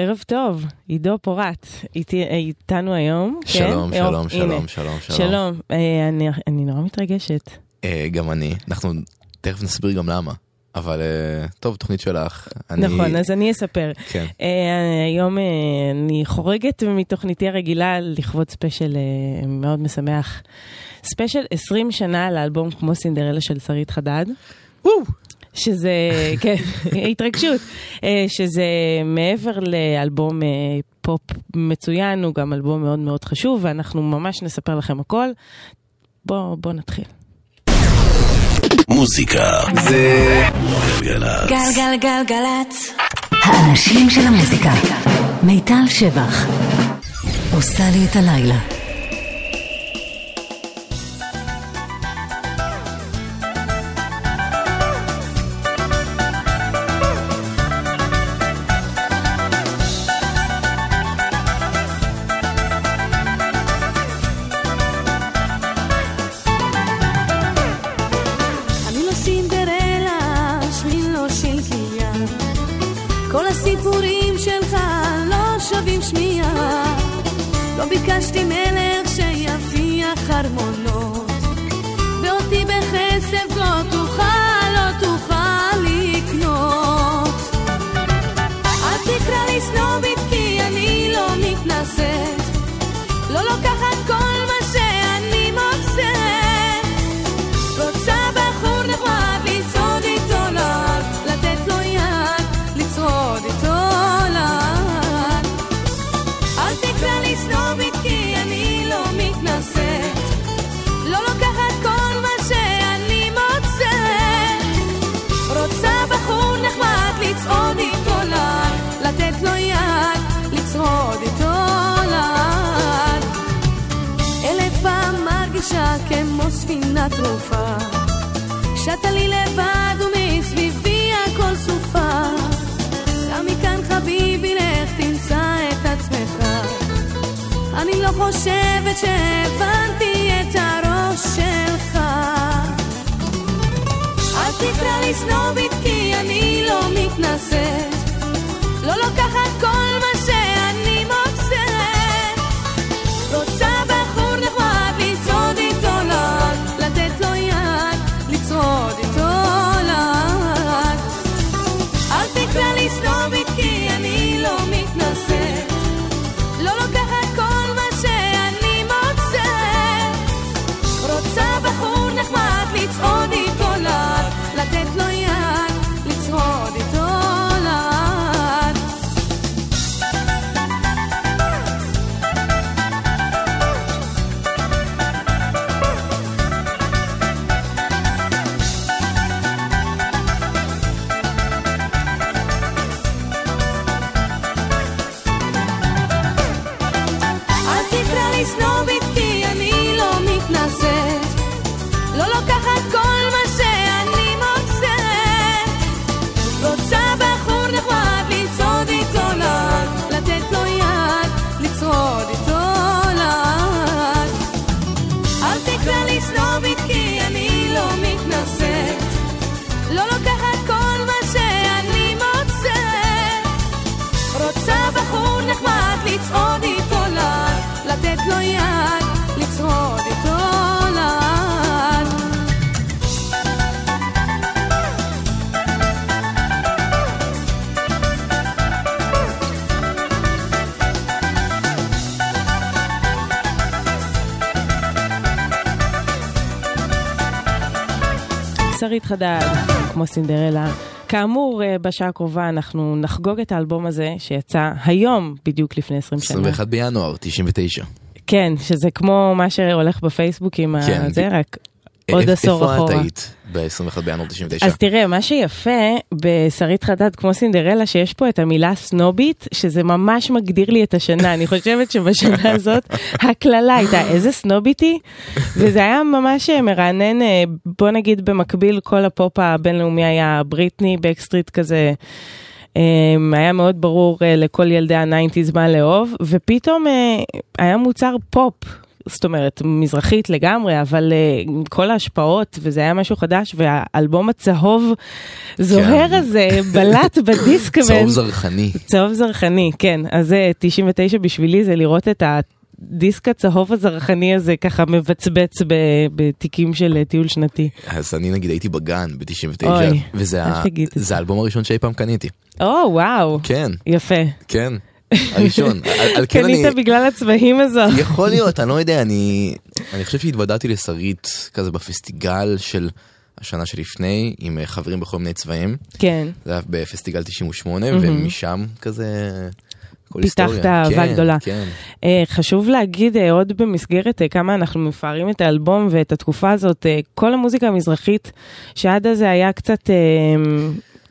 ערב טוב, עידו פורת, איתי, איתנו היום. שלום, כן? שלום, יופ, שלום, הנה. שלום, שלום. שלום, אה, אני, אני נורא מתרגשת. אה, גם אני, אנחנו תכף נסביר גם למה. אבל אה, טוב, תוכנית שלך. אני... נכון, אז אני אספר. כן. אה, היום אה, אני חורגת מתוכניתי הרגילה לכבוד ספיישל אה, מאוד משמח. ספיישל 20 שנה לאלבום כמו סינדרלה של שרית חדד. שזה, כן, התרגשות, אה, שזה מעבר לאלבום אה, פופ מצוין, הוא גם אלבום מאוד מאוד חשוב, ואנחנו ממש נספר לכם הכל. בואו בוא נתחיל. מוזיקה זה גלגלצ. גלגלגלגלצ. האנשים של המוזיקה. מיטל שבח. עושה לי את הלילה. ביקשתי מלך שיפיח ארמונות, לא חושבת שהבנתי את הראש שלך. אל תקרא לי סנובית כי אני לא מתנשאת. לא לוקחת כל מה שרית חדד, כמו סינדרלה. כאמור, אה, בשעה הקרובה אנחנו נחגוג את האלבום הזה שיצא היום, בדיוק לפני 20 שנה. 21 בינואר, 99. כן, שזה כמו מה שהולך בפייסבוק עם כן, הזה, רק עוד עשור אחורה. איפה את היית ב-21 בינואר 99? אז תראה, מה שיפה בשרית חדד כמו סינדרלה, שיש פה את המילה סנובית, שזה ממש מגדיר לי את השנה. אני חושבת שבשנה הזאת הקללה הייתה איזה סנובית היא, וזה היה ממש מרענן, אה, בוא נגיד במקביל כל הפופ הבינלאומי היה בריטני, Backstreet כזה. אה, היה מאוד ברור אה, לכל ילדי ה nineties מה לאהוב, ופתאום אה, היה מוצר פופ זאת אומרת, מזרחית לגמרי, אבל אה, עם כל ההשפעות, וזה היה משהו חדש, והאלבום הצהוב זוהר הזה בלט בדיסקמן. צהוב זרחני. צהוב זרחני, כן. אז זה 99 בשבילי, זה לראות את הדיסק הצהוב הזרחני הזה ככה מבצבץ בתיקים של אה, טיול שנתי. אז אני נגיד הייתי בגן ב-99, אוי, וזה ה- האלבום הראשון שאי פעם קניתי. או, וואו. כן, יפה. כן, הראשון. כן. קנית בגלל הצבעים הזו. יכול להיות, אני לא יודע, אני, חושב שהתוודעתי לשרית כזה בפסטיגל של השנה שלפני, עם אה, חברים בכל מיני צבעים. כן. זה היה בפסטיגל 98, מהמם. ומשם כזה... פיתחת. אהבה כן, גדולה. כן. אה, חשוב להגיד אה, עוד במסגרת אה, כמה אנחנו מפארים את האלבום ואת התקופה הזאת, אה, כל המוזיקה המזרחית שעד אז היה קצת אה,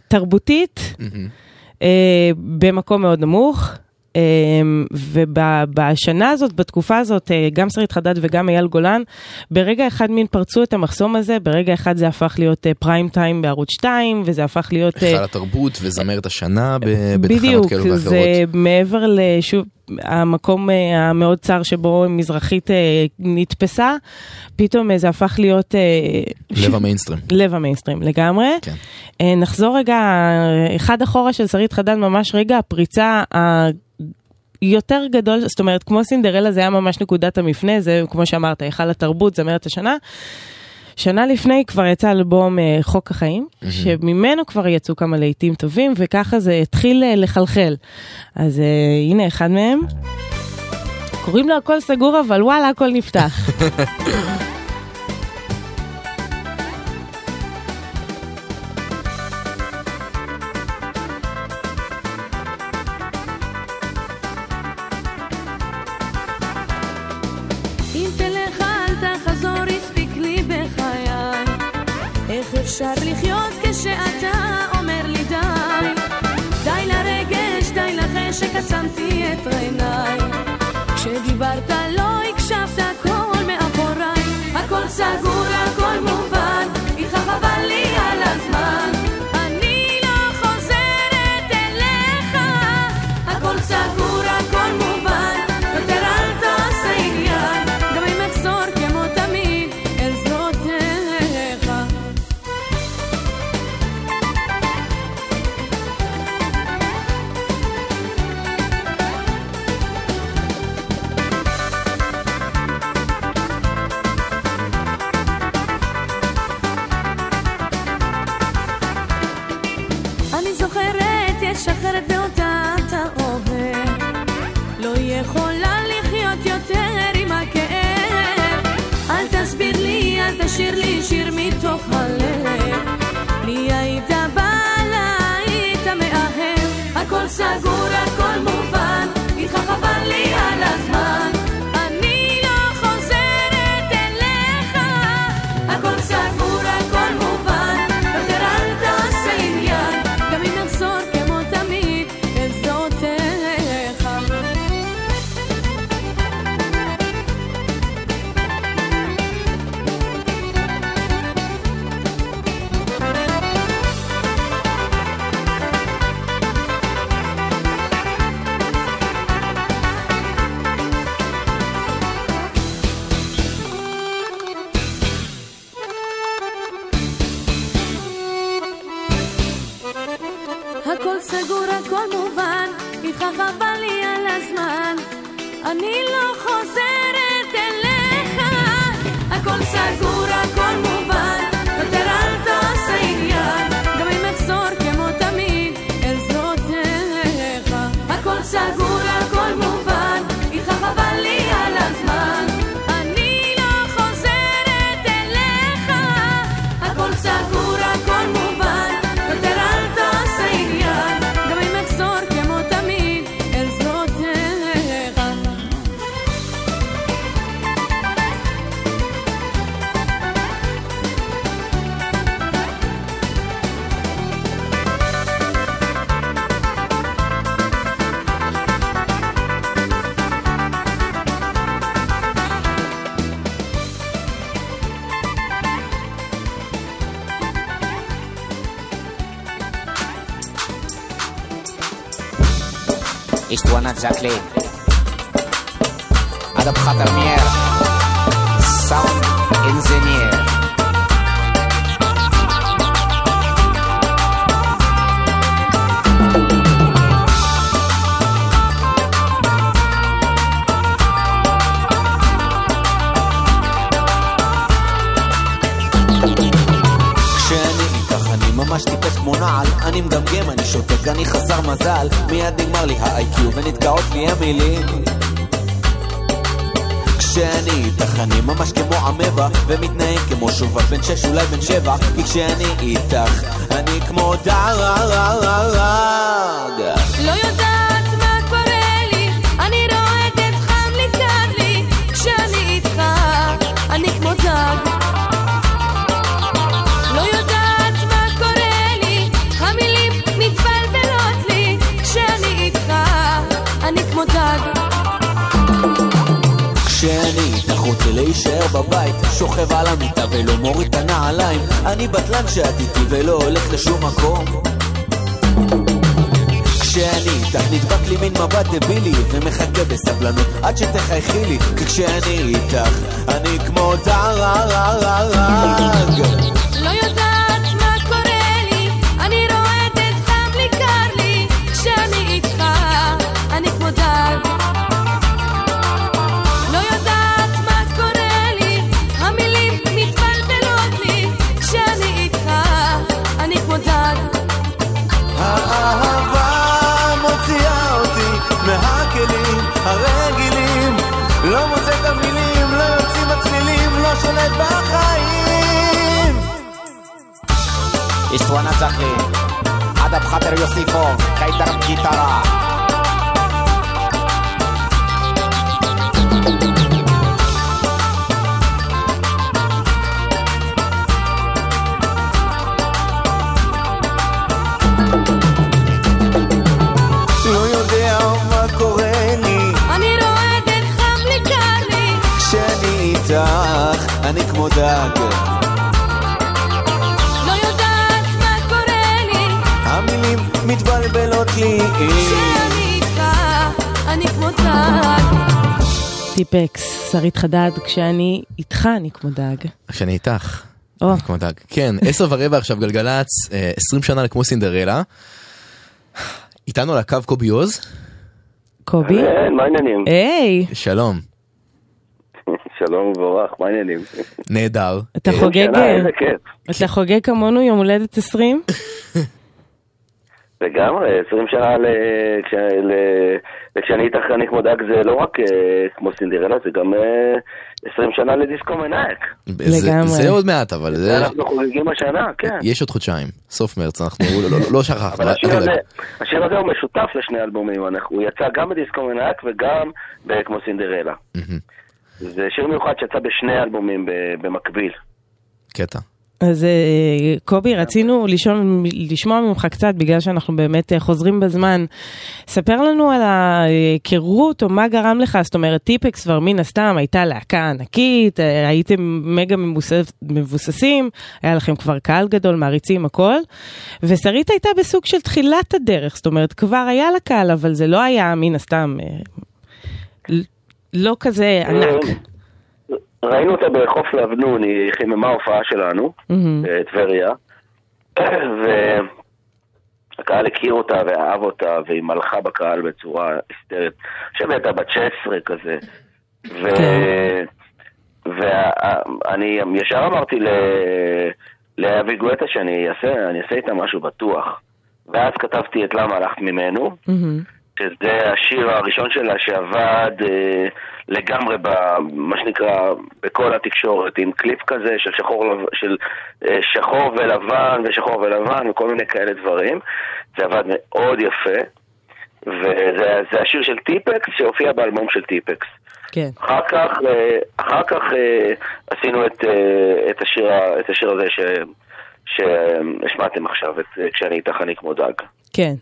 תרבותית, מהמם. אה, במקום מאוד נמוך. אה, ובשנה הזאת, בתקופה הזאת, אה, גם שרית חדד וגם אייל גולן, ברגע אחד מין פרצו את המחסום הזה, ברגע אחד זה הפך להיות אה, פריים טיים בערוץ 2, וזה הפך להיות... אה, היכל התרבות וזמרת השנה בתחנות בדיוק, כאלו ואחרות. זה מעבר לשוב, המקום אה, המאוד צר שבו מזרחית אה, נתפסה, פתאום אה, זה הפך להיות... אה, לב המיינסטרים. לב המיינסטרים לגמרי. כן. אה, נחזור רגע אה, אחד אחורה של שרית חדד, ממש רגע הפריצה היותר גדול, זאת אומרת, כמו סינדרלה זה היה ממש נקודת המפנה, זה כמו שאמרת, היכל התרבות, זמרת השנה. שנה לפני כבר יצא אלבום אה, חוק החיים, שממנו כבר יצאו כמה להיטים טובים, וככה זה התחיל אה, לחלחל. אז אה, הנה אחד מהם. קוראים לו הכל סגור, אבל וואלה, הכל נפתח. אפשר לחיות כשאתה אומר לי די? די לרגש, די לחשק, עצמתי את עיניי. Exactly. שש אולי בן שבע כי כשאני איתך אני כמו דג לא יודעת בבית שוכב על המיטה ולא מוריד את הנעליים. אני בטלן שאת איתי ולא הולך לשום מקום. כשאני איתך נדבק לי מין מבט דבילי ומחכה בסבלנות עד שתחייכי לי. כי כשאני איתך אני כמו דג הרגילים לא מוצא את המילים, לא יוצאים הצלילים, לא שולט בחיים. יש וואנה ז'קלי, אדב חבר יוסיפוב, קייטר גיטרה אני כמו דג לא יודעת מה קורה לי, המילים מתבלבלות לי אה. כשאני איתך, אני כמו דג. טיפקס, שרית חדד, כשאני איתך אני כמו דג. כשאני איתך. או. אני כמו דג. כן, עשר ורבע עכשיו גלגלצ, אה, 20 שנה לכמו סינדרלה. איתנו על הקו קובי עוז, קובי? כן, מה העניינים? היי, שלום, שלום ומבורך, מה העניינים? נהדר. אתה אה, חוגג, איזה כיף. אתה חוגג כמונו יום הולדת 20? לגמרי, 20 שנה ל- כש- ל- וכשאני איתך אני כמו דג זה לא רק אה, כמו סינדרלה, זה גם אה, 20 שנה לדיסקו. זה- לגמרי. זה עוד מעט, אבל זה... אנחנו חוגגים השנה, כן. יש עוד חודשיים, סוף מרץ, אנחנו לא- לא- לא שכחנו. אבל השיר. הזה, הוא משותף לשני אלבומים, אנחנו- הוא יצא גם בדיסקו מנאייק וגם כמו סינדרלה. זה שיר מיוחד שיצא בשני אלבומים במקביל. קטע. אז אה, קובי, רצינו לשאול, לשמוע ממך קצת, בגלל שאנחנו באמת אה, חוזרים בזמן. ספר לנו על ההיכרות, או מה גרם לך, זאת אומרת, טיפקס כבר מן הסתם הייתה להקה ענקית, אה, הייתם מגה מבוסס, מבוססים, היה לכם כבר קהל גדול, מעריצים, הכל. ושרית הייתה בסוג של תחילת הדרך, זאת אומרת, כבר היה לה קהל, אבל זה לא היה מן הסתם, לא כזה ענק. ראינו אותה בחוף לאבנון, היא חיממה הופעה שלנו, מהמם. בטבריה, והקהל הכיר אותה ואהב אותה, והיא מלכה בקהל בצורה היסטרית. אני חושב הייתה בת 16 כזה. ואני ישר אמרתי לאבי גואטה שאני אעשה, איתה משהו בטוח. ואז כתבתי את למה הלכת ממנו. מהמם. שזה השיר הראשון שלה שעבד אה, לגמרי במה שנקרא בכל התקשורת עם קליפ כזה של שחור, של, אה, שחור ולבן ושחור ולבן וכל מיני כאלה דברים. זה עבד מאוד יפה וזה זה השיר של טיפקס שהופיע באלבום של טיפקס. כן. אחר כך, אה, אחר כך אה, עשינו את, אה, את, השיר, את השיר הזה ש, שהשמעתם עכשיו, את אה, כשאני איתך אני כמו דג כן,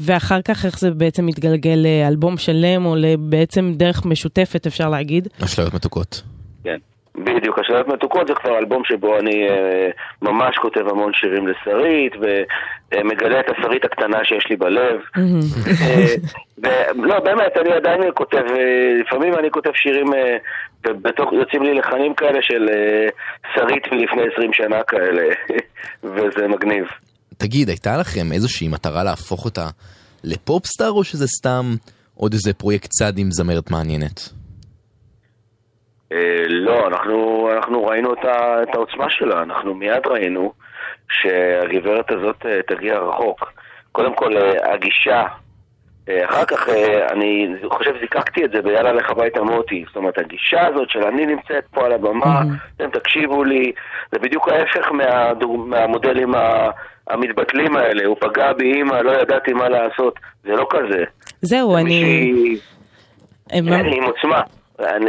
ואחר כך איך זה בעצם מתגלגל לאלבום שלם או בעצם דרך משותפת אפשר להגיד. אשליות מתוקות. כן. בדיוק, השאלות מתוקות זה כבר אלבום שבו אני אה, ממש כותב המון שירים לשרית, ומגלה את השרית הקטנה שיש לי בלב. אה, ו- לא, באמת, אני עדיין כותב, אה, לפעמים אני כותב שירים, אה, ובתוך, יוצאים לי לחנים כאלה של אה, שרית מלפני 20 שנה כאלה, וזה מגניב. תגיד, הייתה לכם איזושהי מטרה להפוך אותה לפופסטאר, או שזה סתם עוד איזה פרויקט צד עם זמרת מעניינת? אה, לא, אנחנו, אנחנו ראינו את, ה, את העוצמה שלה, אנחנו מיד ראינו שהגברת הזאת אה, תגיע רחוק. קודם כל, אה, הגישה, אחר כך אה, אני חושב זיקקתי את זה ביאללה לך הביתה מוטי. זאת אומרת, הגישה הזאת של אני נמצאת פה על הבמה, אתם תקשיבו לי, זה בדיוק ההפך. מהמודלים. המתבטלים האלה. הוא פגע באימא, לא ידעתי מה לעשות. זה לא כזה. זהו, אני... כן, עם עוצמה.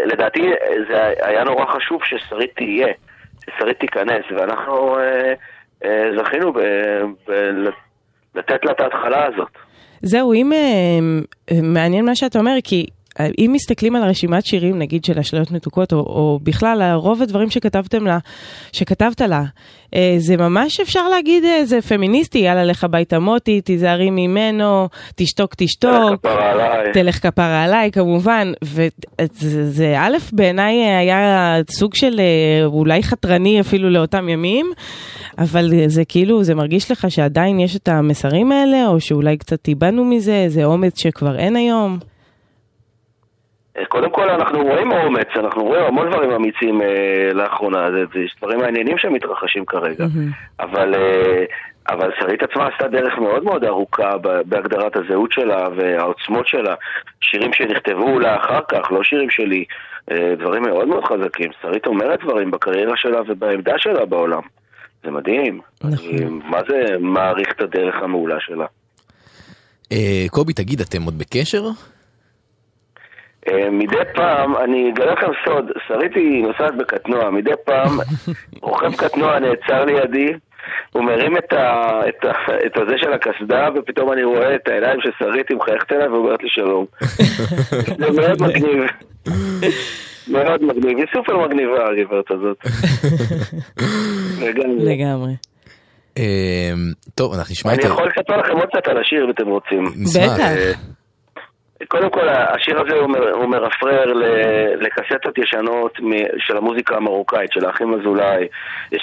לדעתי זה היה נורא חשוב ששרית תהיה, ששרית תיכנס, ואנחנו אה, אה, זכינו לתת לה את ההתחלה הזאת. זהו, אם אה, מעניין מה שאתה אומר, כי אם מסתכלים על הרשימת שירים, נגיד של אשליות מתוקות, או, או בכלל, רוב הדברים שכתבתם לה, שכתבת לה, אה, זה ממש אפשר להגיד, אה, זה פמיניסטי, יאללה לך הביתה מוטי, תיזהרי ממנו, תשתוק תשתוק. עליי. תלך כפרה עליי כמובן, וזה זה, א', בעיניי היה סוג של אה, אולי חתרני אפילו לאותם ימים, אבל זה כאילו, זה מרגיש לך שעדיין יש את המסרים האלה, או שאולי קצת איבדנו מזה, זה אומץ שכבר אין היום. קודם כל אנחנו רואים אומץ, אנחנו רואים המון דברים אמיצים אה, לאחרונה, זה, זה יש דברים מעניינים שמתרחשים כרגע, אבל, אה, אבל שרית עצמה עשתה דרך מאוד מאוד ארוכה ב- בהגדרת הזהות שלה והעוצמות שלה, שירים שנכתבו לה אחר כך, לא שירים שלי, אה, דברים מאוד מאוד חזקים, שרית אומרת דברים בקריירה שלה ובעמדה שלה בעולם, זה מדהים, נכון. אני מה זה מעריך את הדרך המעולה שלה. אה, קובי, תגיד, אתם עוד בקשר? אה, מדי פעם, אני אגלה לכם סוד, שרית היא נוסעת בקטנוע, מדי פעם רוכב קטנוע נעצר לידי, הוא מרים את, ה, את, ה, את הזה של הקסדה, ופתאום אני רואה את העיניים של שרית, היא מחייכת אליי ואומרת לי שלום. זה מאוד מגניב. מאוד מגניב, היא סופר מגניבה הגברת הזאת. לגמרי. אה, טוב, אנחנו נשמע את אני ה... יכול לספר לכם עוד קצת על השיר אם אתם רוצים. בטח. קודם כל, השיר הזה הוא מרפרר לקסטות ישנות של המוזיקה המרוקאית, של האחים אזולאי.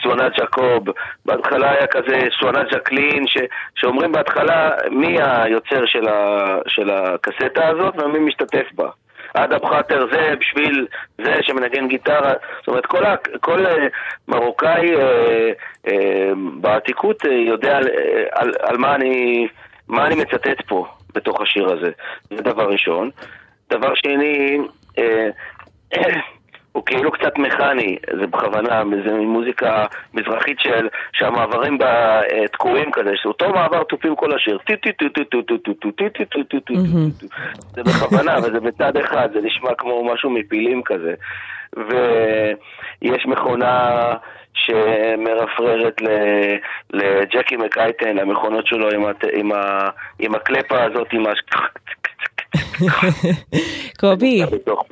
סואנת ג'קוב, בהתחלה היה כזה סואנת ג'קלין, ש- שאומרים בהתחלה מי היוצר של, ה- של הקסטה הזאת ומי משתתף בה. אדם חאטר זה בשביל זה שמנגן גיטרה, זאת אומרת כל, כל אה, מרוקאי אה, אה, בעתיקות יודע על, על, על מה, אני, מה אני מצטט פה בתוך השיר הזה, זה דבר ראשון. דבר שני, אה, הוא כאילו קצת מכני, זה בכוונה, זה מוזיקה מזרחית של, שהמעברים בה אה, תקועים כזה, זה אותו מעבר תופים כל השיר, טו טו טו טו טו טו טו טו טו טו טו טו טו זה בכוונה, וזה בצד אחד, זה נשמע כמו משהו מפילים כזה. ויש מכונה שמרפררת לג'קי מקייטן, המכונות שלו עם, הת- עם, ה- עם הקלפה הזאת, עם ה... קובי.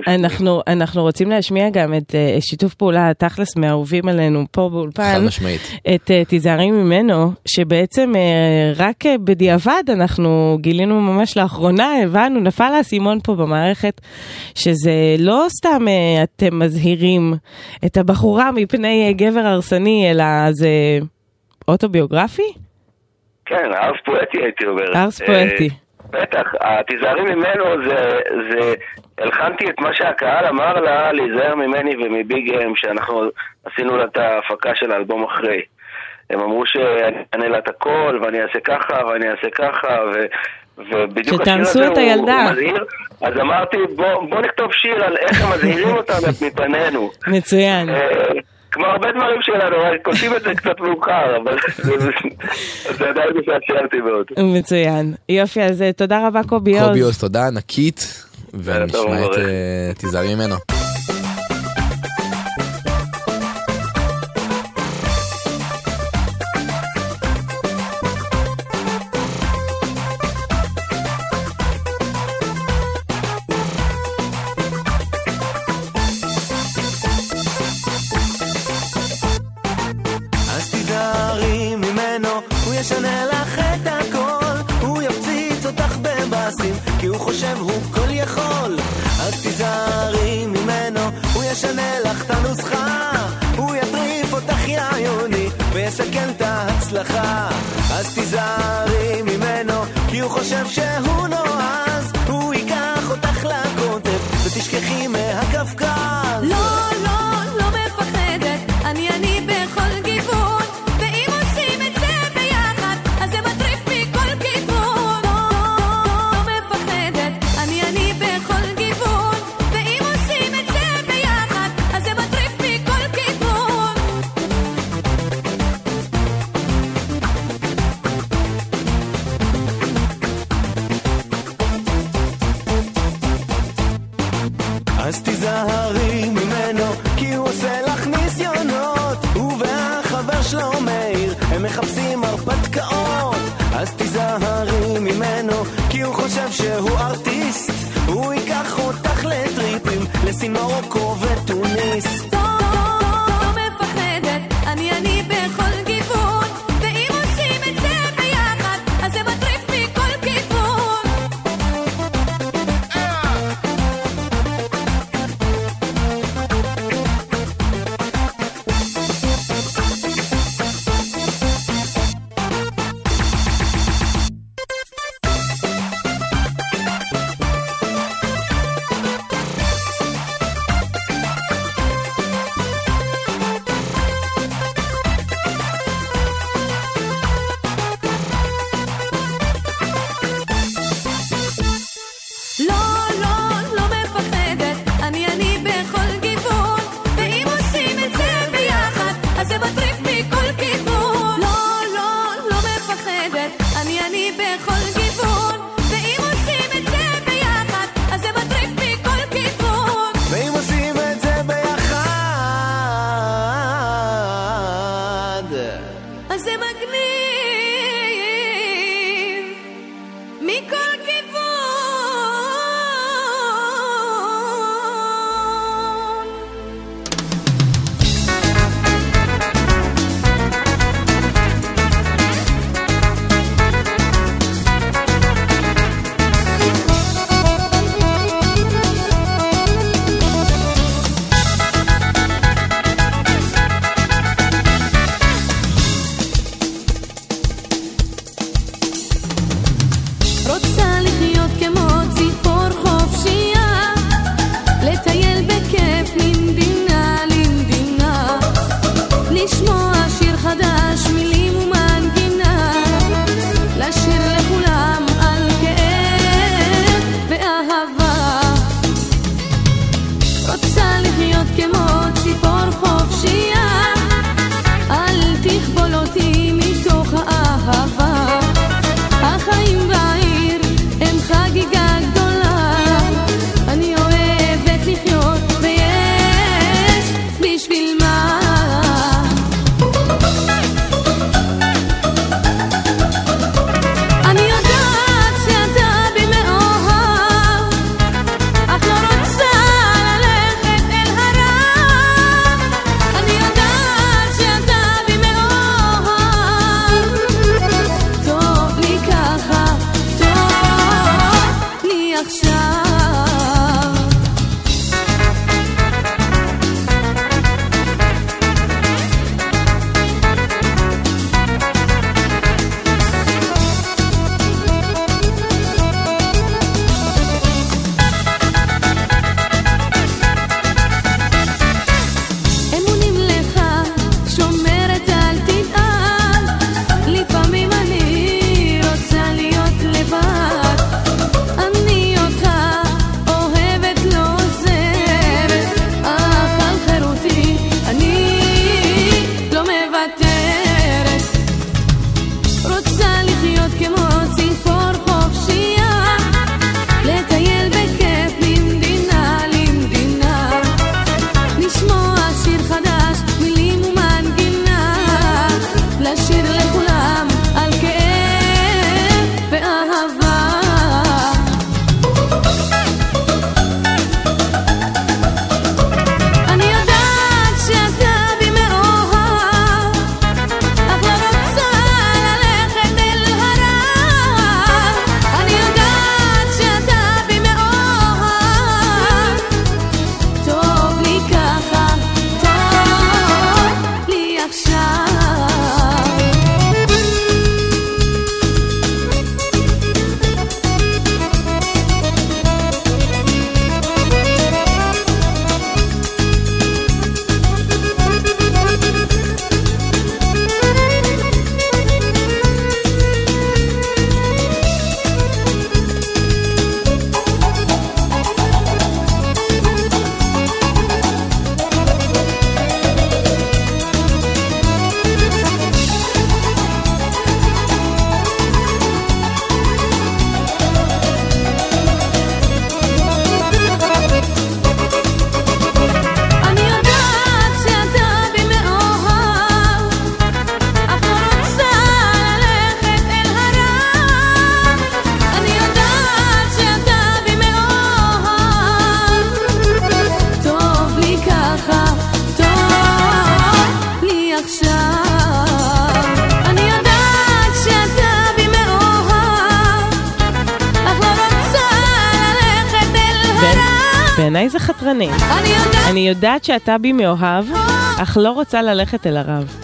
אנחנו, אנחנו רוצים להשמיע גם את אה, שיתוף פעולה תכלס מהאהובים עלינו פה באולפן. חד משמעית. את אה, תיזהרי ממנו, שבעצם אה, רק אה, בדיעבד אנחנו גילינו ממש לאחרונה, הבנו, נפל האסימון פה במערכת, שזה לא סתם אה, אתם מזהירים את הבחורה מפני אה, גבר הרסני, אלא זה אוטוביוגרפי? כן, ארס פואטי הייתי אומר. ארס פואטי. אה, בטח, התיזהרי ממנו זה, זה, הלחנתי את מה שהקהל אמר לה להיזהר ממני ומביג אם שאנחנו עשינו לה את ההפקה של האלבום אחרי. הם אמרו שאני אענה לה את הכל ואני אעשה ככה ואני אעשה ככה ו... ובדיוק השיר הזה הוא- הילדה. הוא מזהיר, אז אמרתי בוא, בוא נכתוב שיר על איך הם מזהירים אותנו מפנינו. מצוין. כמו הרבה דברים שלנו, רק כותבים את זה קצת מאוחר, אבל זה- זה- זה עדיין משעשע אותי מאוד. מצוין. יופי, אז אה, תודה רבה קובי עוז. קובי עוז, תודה ענקית, טוב, ונשמע את. אה, תיזהרי ממנו. חושב si no יודעת שאתה בי מאוהב, אך לא רוצה ללכת אל הרב.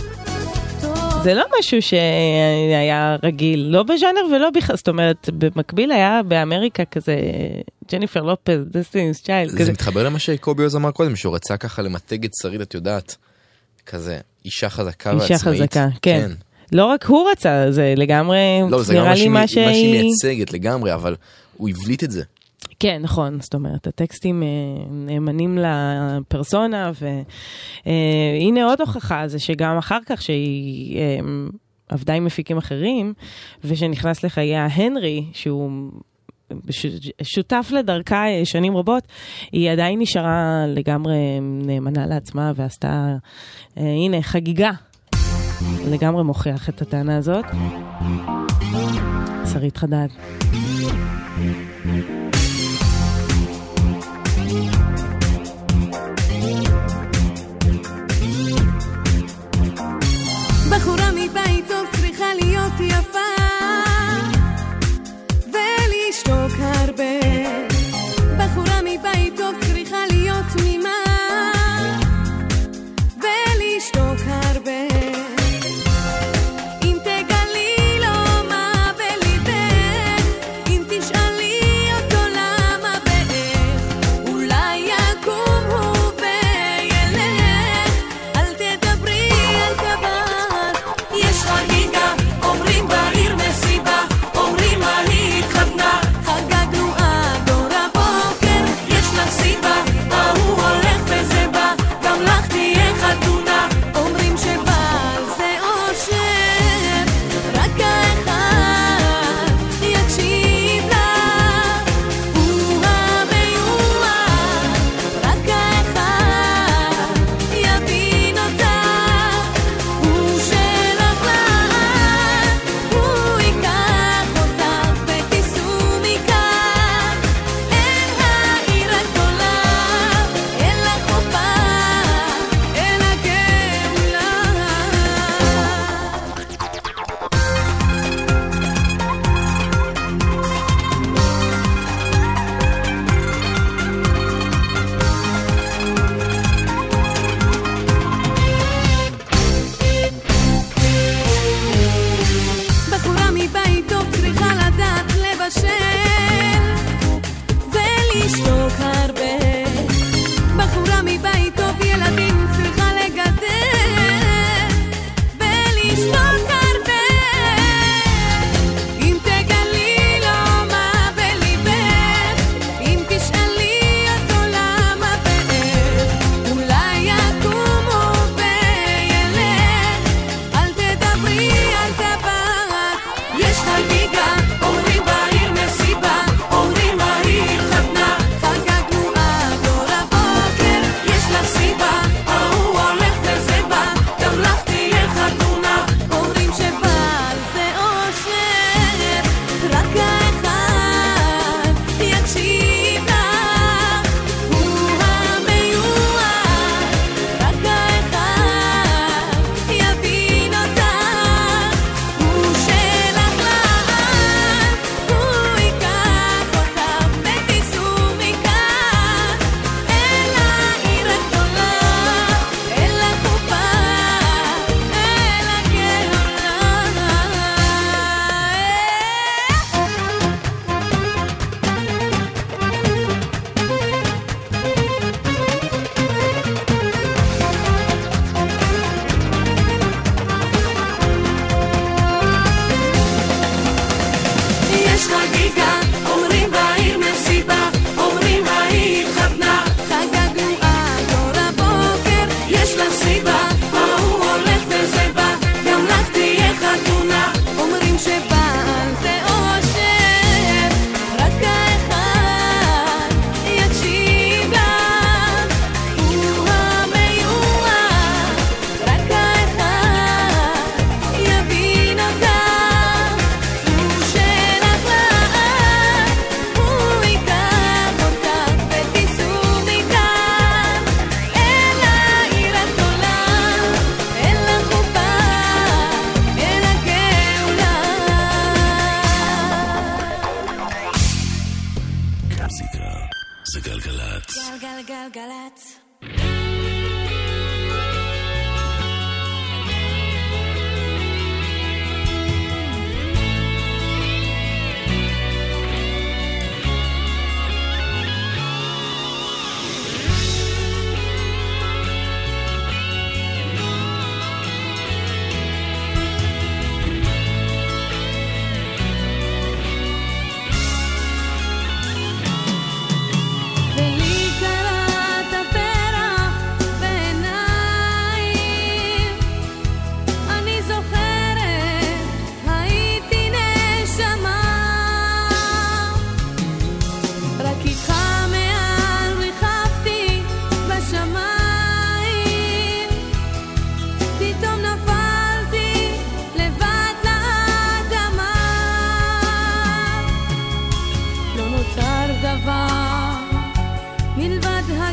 זה לא משהו שהיה רגיל, לא בז'אנר ולא בכלל, זאת אומרת, במקביל היה באמריקה כזה, ג'ניפר לופז, דסטינס צ'יילד, זה כזה. מתחבר למה שקובי עוז אמר קודם, שהוא רצה ככה למתג את שרית, את יודעת, כזה אישה חזקה אישה ועצמאית. חזקה, כן. לא רק הוא רצה, זה לגמרי, לא, זה גם נראה מה לי שהיא מה מה שהיא שהיא... מייצגת לגמרי, אבל הוא הבליט את זה. כן, נכון, זאת אומרת, הטקסטים אה, נאמנים לפרסונה, והנה עוד הוכחה, זה שגם אחר כך שהיא אה, עבדה עם מפיקים אחרים, ושנכנס לחייה הנרי, שהוא... שותף לדרכה אה, שנים רבות, היא עדיין נשארה לגמרי נאמנה לעצמה ועשתה, אה, הנה, חגיגה. לגמרי מוכיח את הטענה הזאת. שרית חדד. טוב צריכה להיות יפה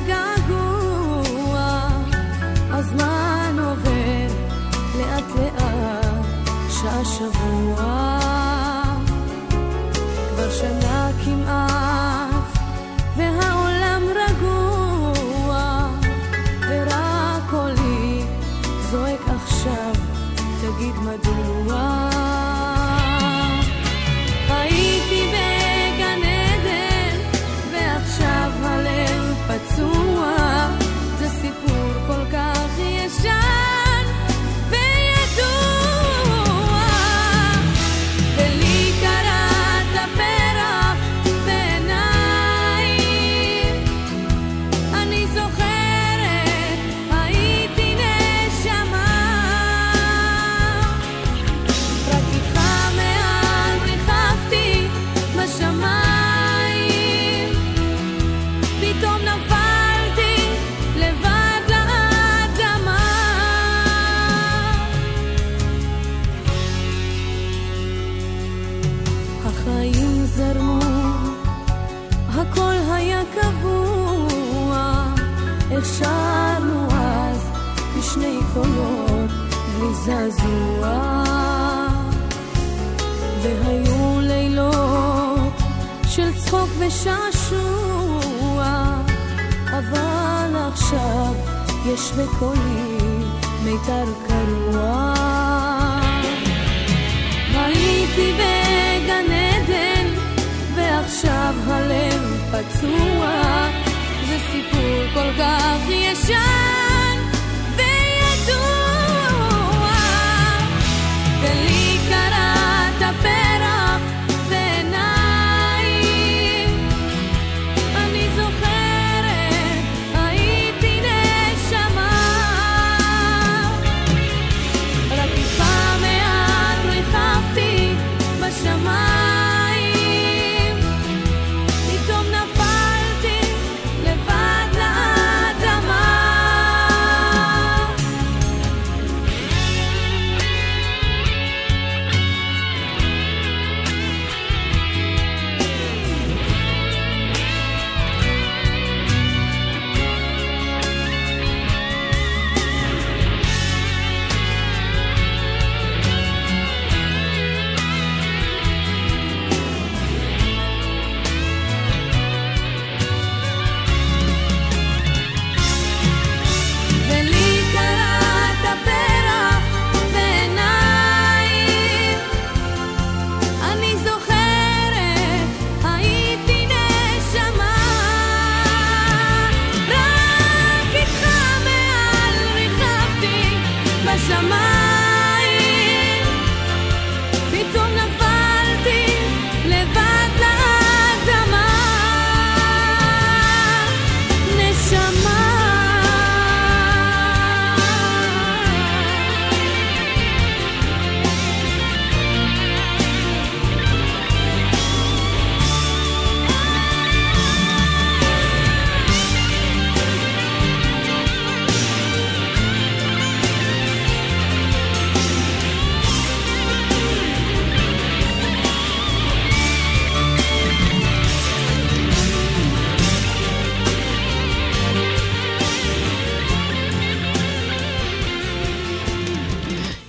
gone. ושעשוע, אבל עכשיו יש בקולי מיתר קרוע. הייתי בגן עדן, ועכשיו הלב פצוע, זה סיפור כל כך ישר.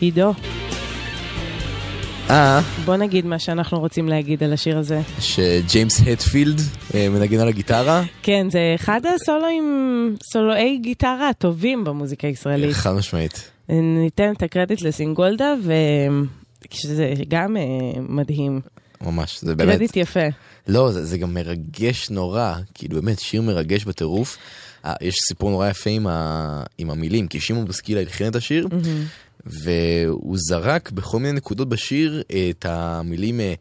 עידו. אה? בוא נגיד מה שאנחנו רוצים להגיד על השיר הזה. שג'יימס הטפילד אה, מנגן על הגיטרה? כן, זה אחד הסולואים, סולואי גיטרה הטובים במוזיקה הישראלית. חד משמעית. ניתן את הקרדיט לסינגולדה, וזה גם אה, מדהים. ממש, זה באמת... קרדיט יפה. לא, זה, זה גם מרגש נורא, כאילו באמת שיר מרגש בטירוף. אה, יש סיפור נורא יפה עם, ה... עם המילים, כי שמעון בוסקילה הלחין את השיר, mm-hmm. והוא זרק בכל מיני נקודות בשיר את המילים אה,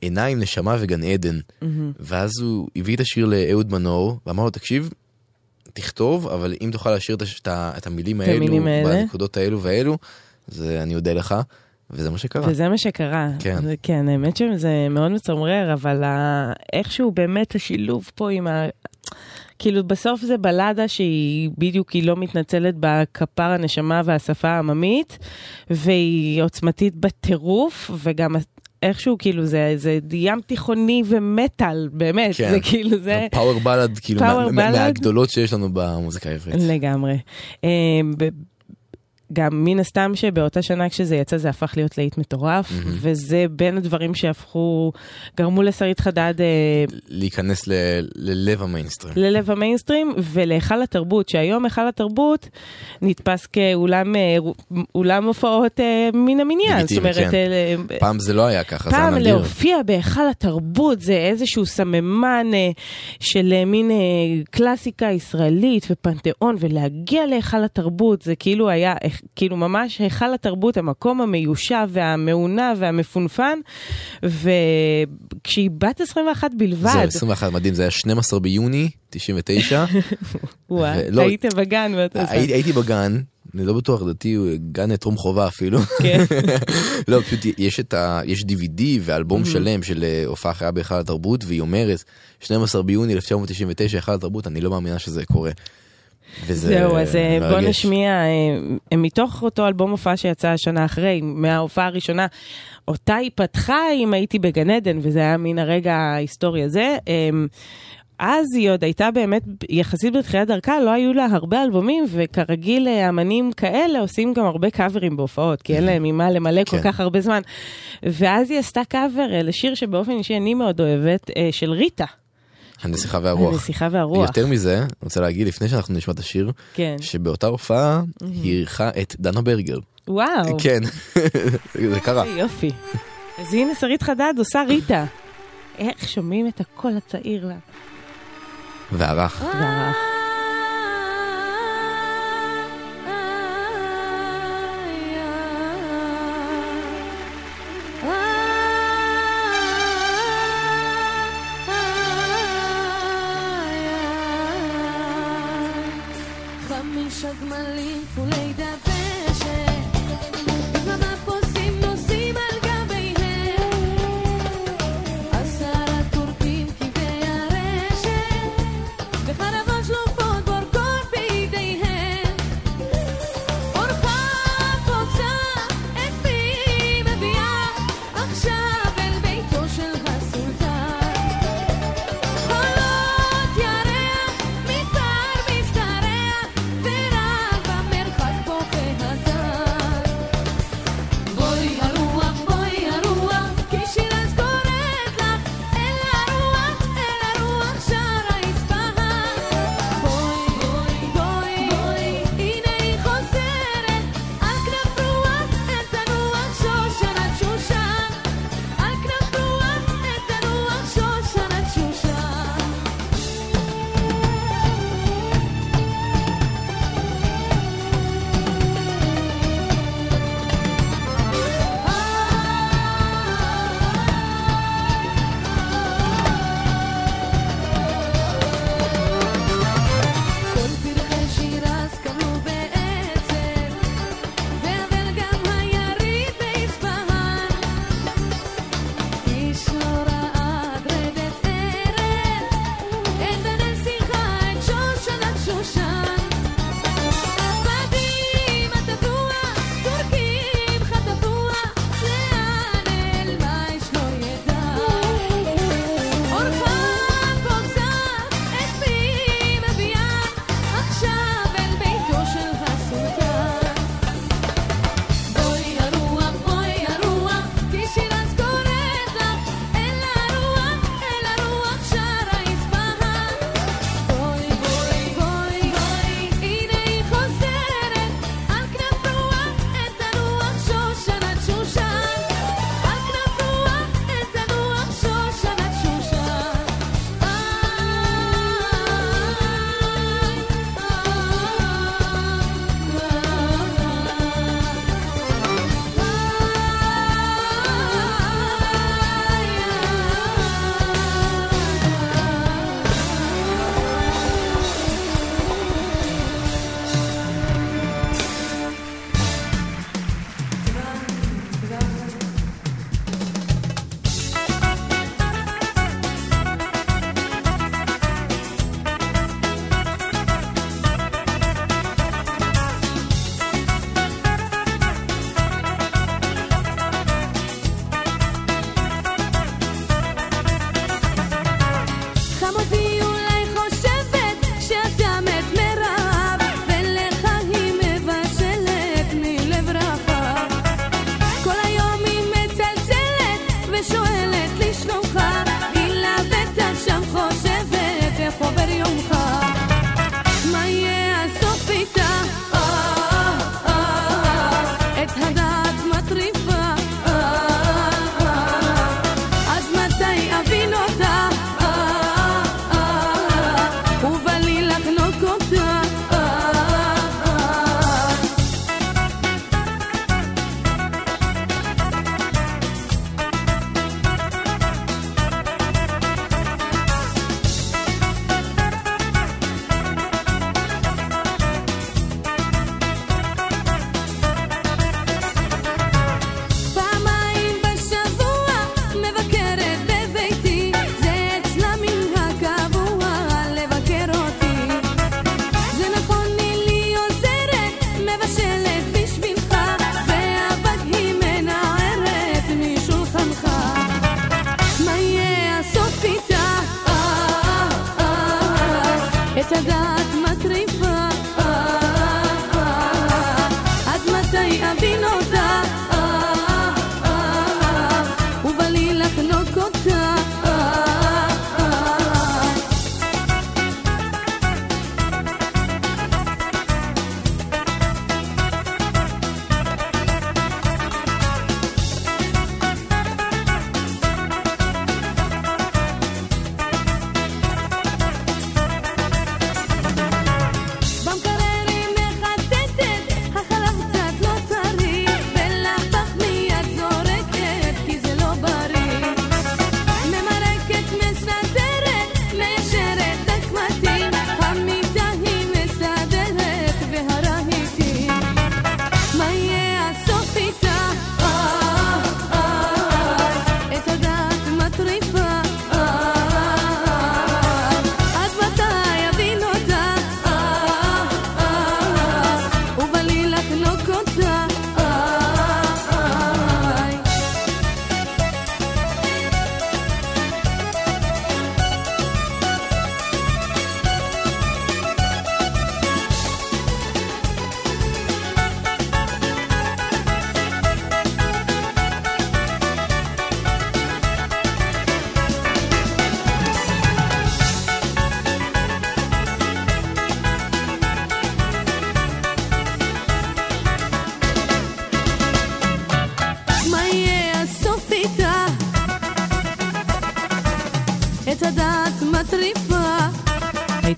עיניים, נשמה וגן עדן. ואז הוא הביא את השיר לאהוד מנור, ואמר לו, תקשיב, תכתוב, אבל אם תוכל להשאיר את, את המילים האלו, המילים האלה. בנקודות האלו והאלו, זה אני אודה לך, וזה מה שקרה. וזה מה שקרה. כן. זה, כן, האמת שזה מאוד מצמרר, אבל ה... איכשהו באמת השילוב פה עם ה... כאילו בסוף זה בלדה שהיא בדיוק, היא לא מתנצלת בכפר הנשמה והשפה העממית, והיא עוצמתית בטירוף, וגם איכשהו כאילו זה, זה ים תיכוני ומטאל, באמת, כן. זה כאילו זה... פאוור בלד, כאילו, Power מה- ballad? מהגדולות שיש לנו במוזיקה העברית. לגמרי. גם מן הסתם שבאותה שנה כשזה יצא זה הפך להיות להיט מטורף, וזה בין הדברים שהפכו, גרמו לשרית חדד אה, להיכנס ל- ללב המיינסטרים. ללב המיינסטרים ולהיכל התרבות, שהיום היכל התרבות נתפס כאולם אה, הופעות אה, מן המניין. זאת אומרת, כן. אה, פעם זה לא היה ככה, זה היה פעם נדיר. להופיע בהיכל התרבות זה איזשהו סממן של מין קלאסיקה ישראלית ופנתיאון, ולהגיע להיכל התרבות זה כאילו היה, כאילו ממש היכל התרבות, המקום המיושב והמעונב והמפונפן, וכשהיא בת 21 בלבד, זהו, 21 מדהים, זה היה 12 ביוני 99. וואי, ולא- היית בגן ואתה עושה. הייתי הייתי בגן, אני לא בטוח, לדעתי גן טרום חובה אפילו. כן. לא, פשוט יש את ה... יש DVD ואלבום שלם של אה, הופעה חיה בהיכל התרבות, והיא אומרת, 12 ביוני 1999, היכל התרבות, אני לא מאמינה שזה קורה. וזה זהו, אז אה, בוא מרגש. נשמיע, אה, מתוך אותו אלבום הופעה שיצא השנה אחרי, מההופעה הראשונה, אותה היא פתחה אם הייתי בגן עדן, וזה היה מן הרגע ההיסטורי הזה. אה, אז היא עוד הייתה באמת, יחסית בתחילת דרכה, לא היו לה הרבה אלבומים, וכרגיל אה, אמנים כאלה עושים גם הרבה קאברים בהופעות, כי אין להם ממה למלא כל כן. כך הרבה זמן. ואז היא עשתה קאבר אה, לשיר שבאופן אישי אני מאוד אוהבת, אה, של ריטה. הנסיכה והרוח. הנסיכה והרוח. יותר מזה, אני רוצה להגיד, לפני שאנחנו נשמע את השיר, כן. שבאותה הופעה היא אירחה את דנה ברגר. וואו. כן, זה קרה. יופי. אז הנה שרית חדד עושה ריטה. איך שומעים את הקול הצעיר לה. והרך. והרך.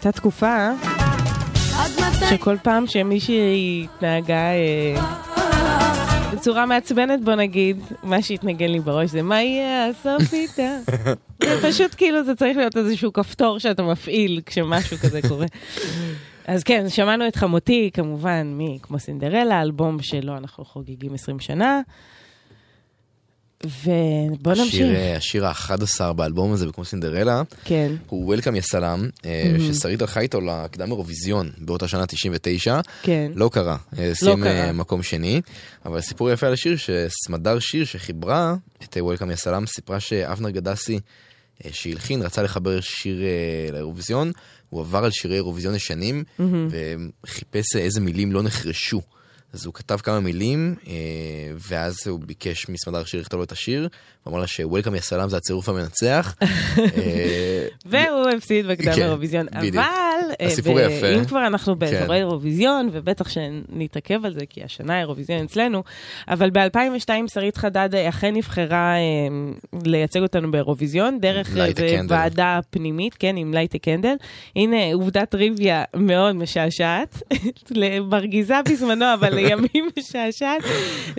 הייתה תקופה? שכל פעם שמישהי התנהגה אה, בצורה מעצבנת, בוא נגיד, מה שהתנגן לי בראש זה מה יהיה הסוף איתה. זה פשוט כאילו זה צריך להיות איזשהו כפתור שאתה מפעיל כשמשהו כזה קורה. אז כן, שמענו את חמותי, כמובן, מי כמו סינדרלה, אלבום שלו אנחנו חוגגים 20 שנה. ובוא נמשיך. השיר, אה, השיר ה-11 באלבום הזה, וכמו סינדרלה, כן. הוא Welcome יא סלאם. ששרית הלכה איתו לקדם אירוויזיון באותה שנה 99. כן. לא קרה, אה, סיים קרה. אה, מקום שני. אבל סיפור יפה על השיר, שסמדר שיר שחיברה את Welcome יא סלאם, סיפרה שאבנר גדסי, שהלחין, רצה לחבר שיר לאירוויזיון, הוא עבר על שירי אירוויזיון ישנים, מהמם. וחיפש איזה מילים לא נחרשו. אז הוא כתב כמה מילים, אה, ואז הוא ביקש מסמדר שיר לכתוב לו את השיר, ואמר לה ש-Welcome יא סלאם זה הצירוף המנצח. אה, והוא הפסיד בקדם כן, אירוויזיון. אבל, הסיפור יפה. אם כבר אנחנו באזורי כן. אירוויזיון, ובטח שנתעכב על זה, כי השנה אירוויזיון אצלנו, אבל ב-2002 שרית חדד אה, אכן נבחרה אה, לייצג אותנו באירוויזיון, דרך. ועדה פנימית, כן, עם לייטה קנדל. הנה עובדת טריוויה מאוד משעשעת, מרגיזה בזמנו, אבל לימים משעשעת,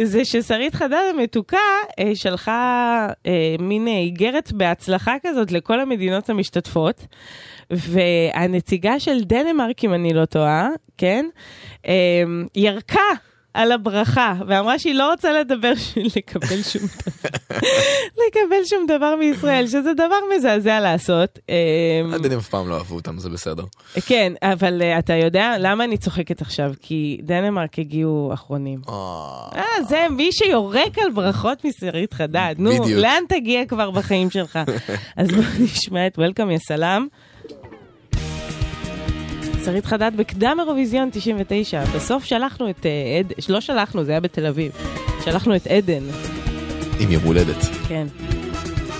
זה ששרית חדד המתוקה אה, שלחה אה, מין אה, איגרת בהצלחה כזאת לכל המדינות המשתתפות. והנציגה של דנמרק, אם אני לא טועה, כן, אה, ירקה על הברכה, ואמרה שהיא לא רוצה לדבר, לקבל שום דבר, לקבל שום דבר מישראל, שזה דבר מזעזע לעשות. אה, הדנים אף פעם לא אהבו אותם, זה בסדר. כן, אבל uh, אתה יודע למה אני צוחקת עכשיו? כי דנמרק הגיעו אחרונים. אה, זה מי שיורק על ברכות משרית חדד. נו. לאן תגיע כבר בחיים שלך? אז בואו נשמע את וולקאם יא סלאם. שרית חדד בקדם אירוויזיון 99. בסוף שלחנו את אה, עד... לא שלחנו, זה היה בתל אביב. שלחנו את עדן. עם יום הולדת. כן.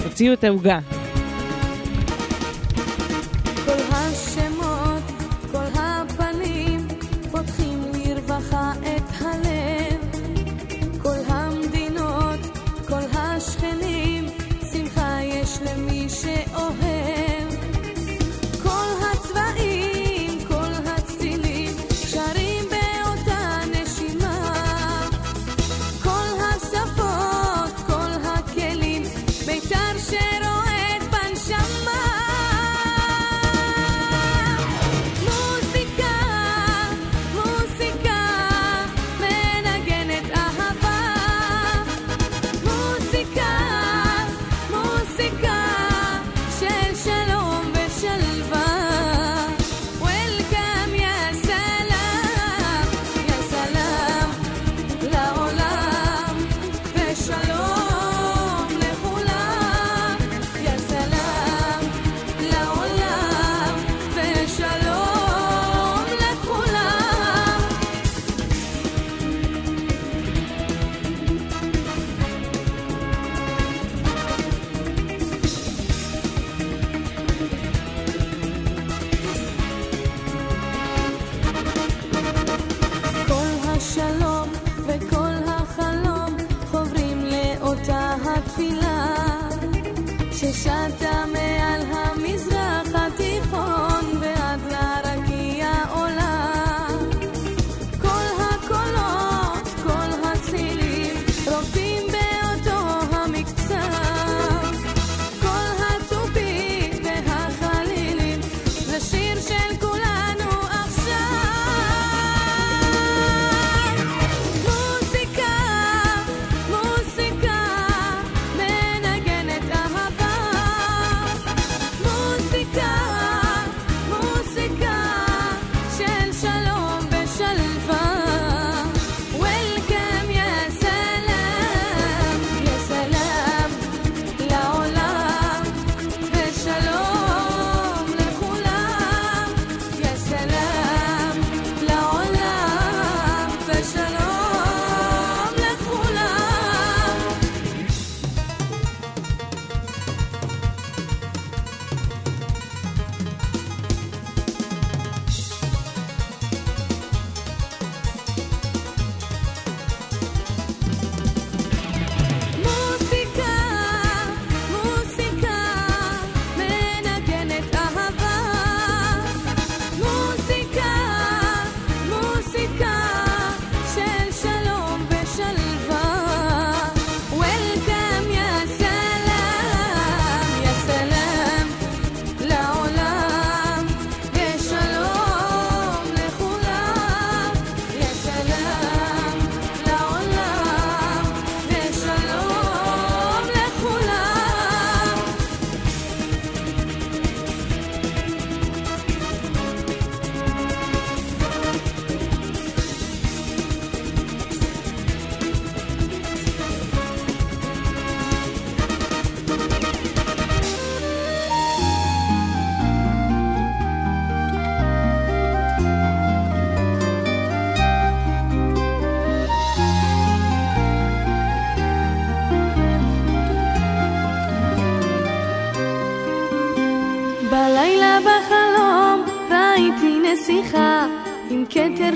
הוציאו את העוגה.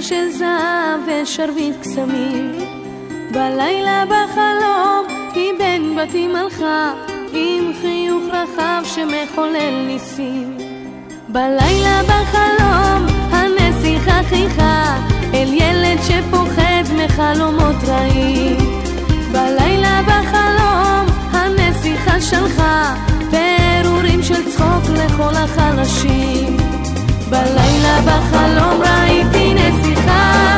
של זהב ושרביט קסמים. בלילה בחלום היא בין בתים הלכה, עם חיוך רחב שמחולל ניסים. בלילה בחלום הנסיכה חיכה, אל ילד שפוחד מחלומות רעים. בלילה בחלום הנסיכה שלחה, פירורים של צחוק לכל החלשים. בלילה בחלום ראיתי נסיכה.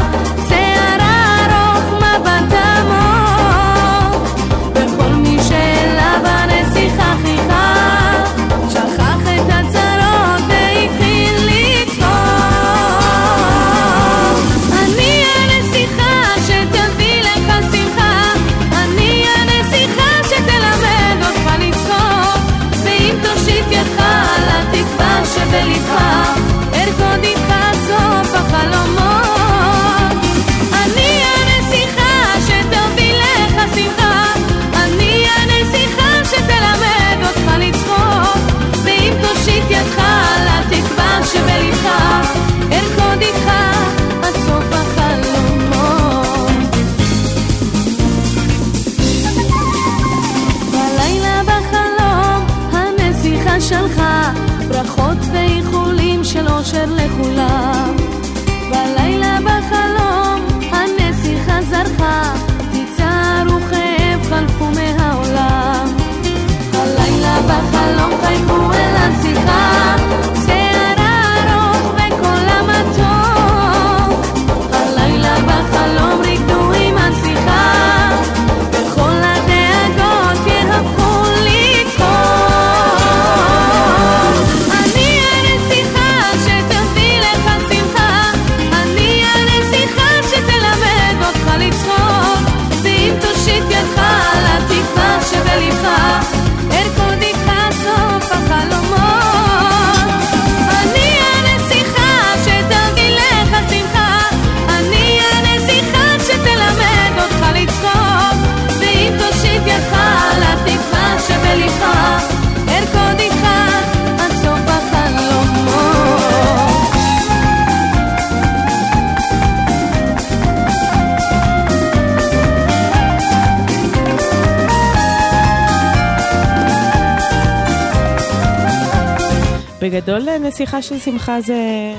בגדול אה, נסיכה של שמחה זה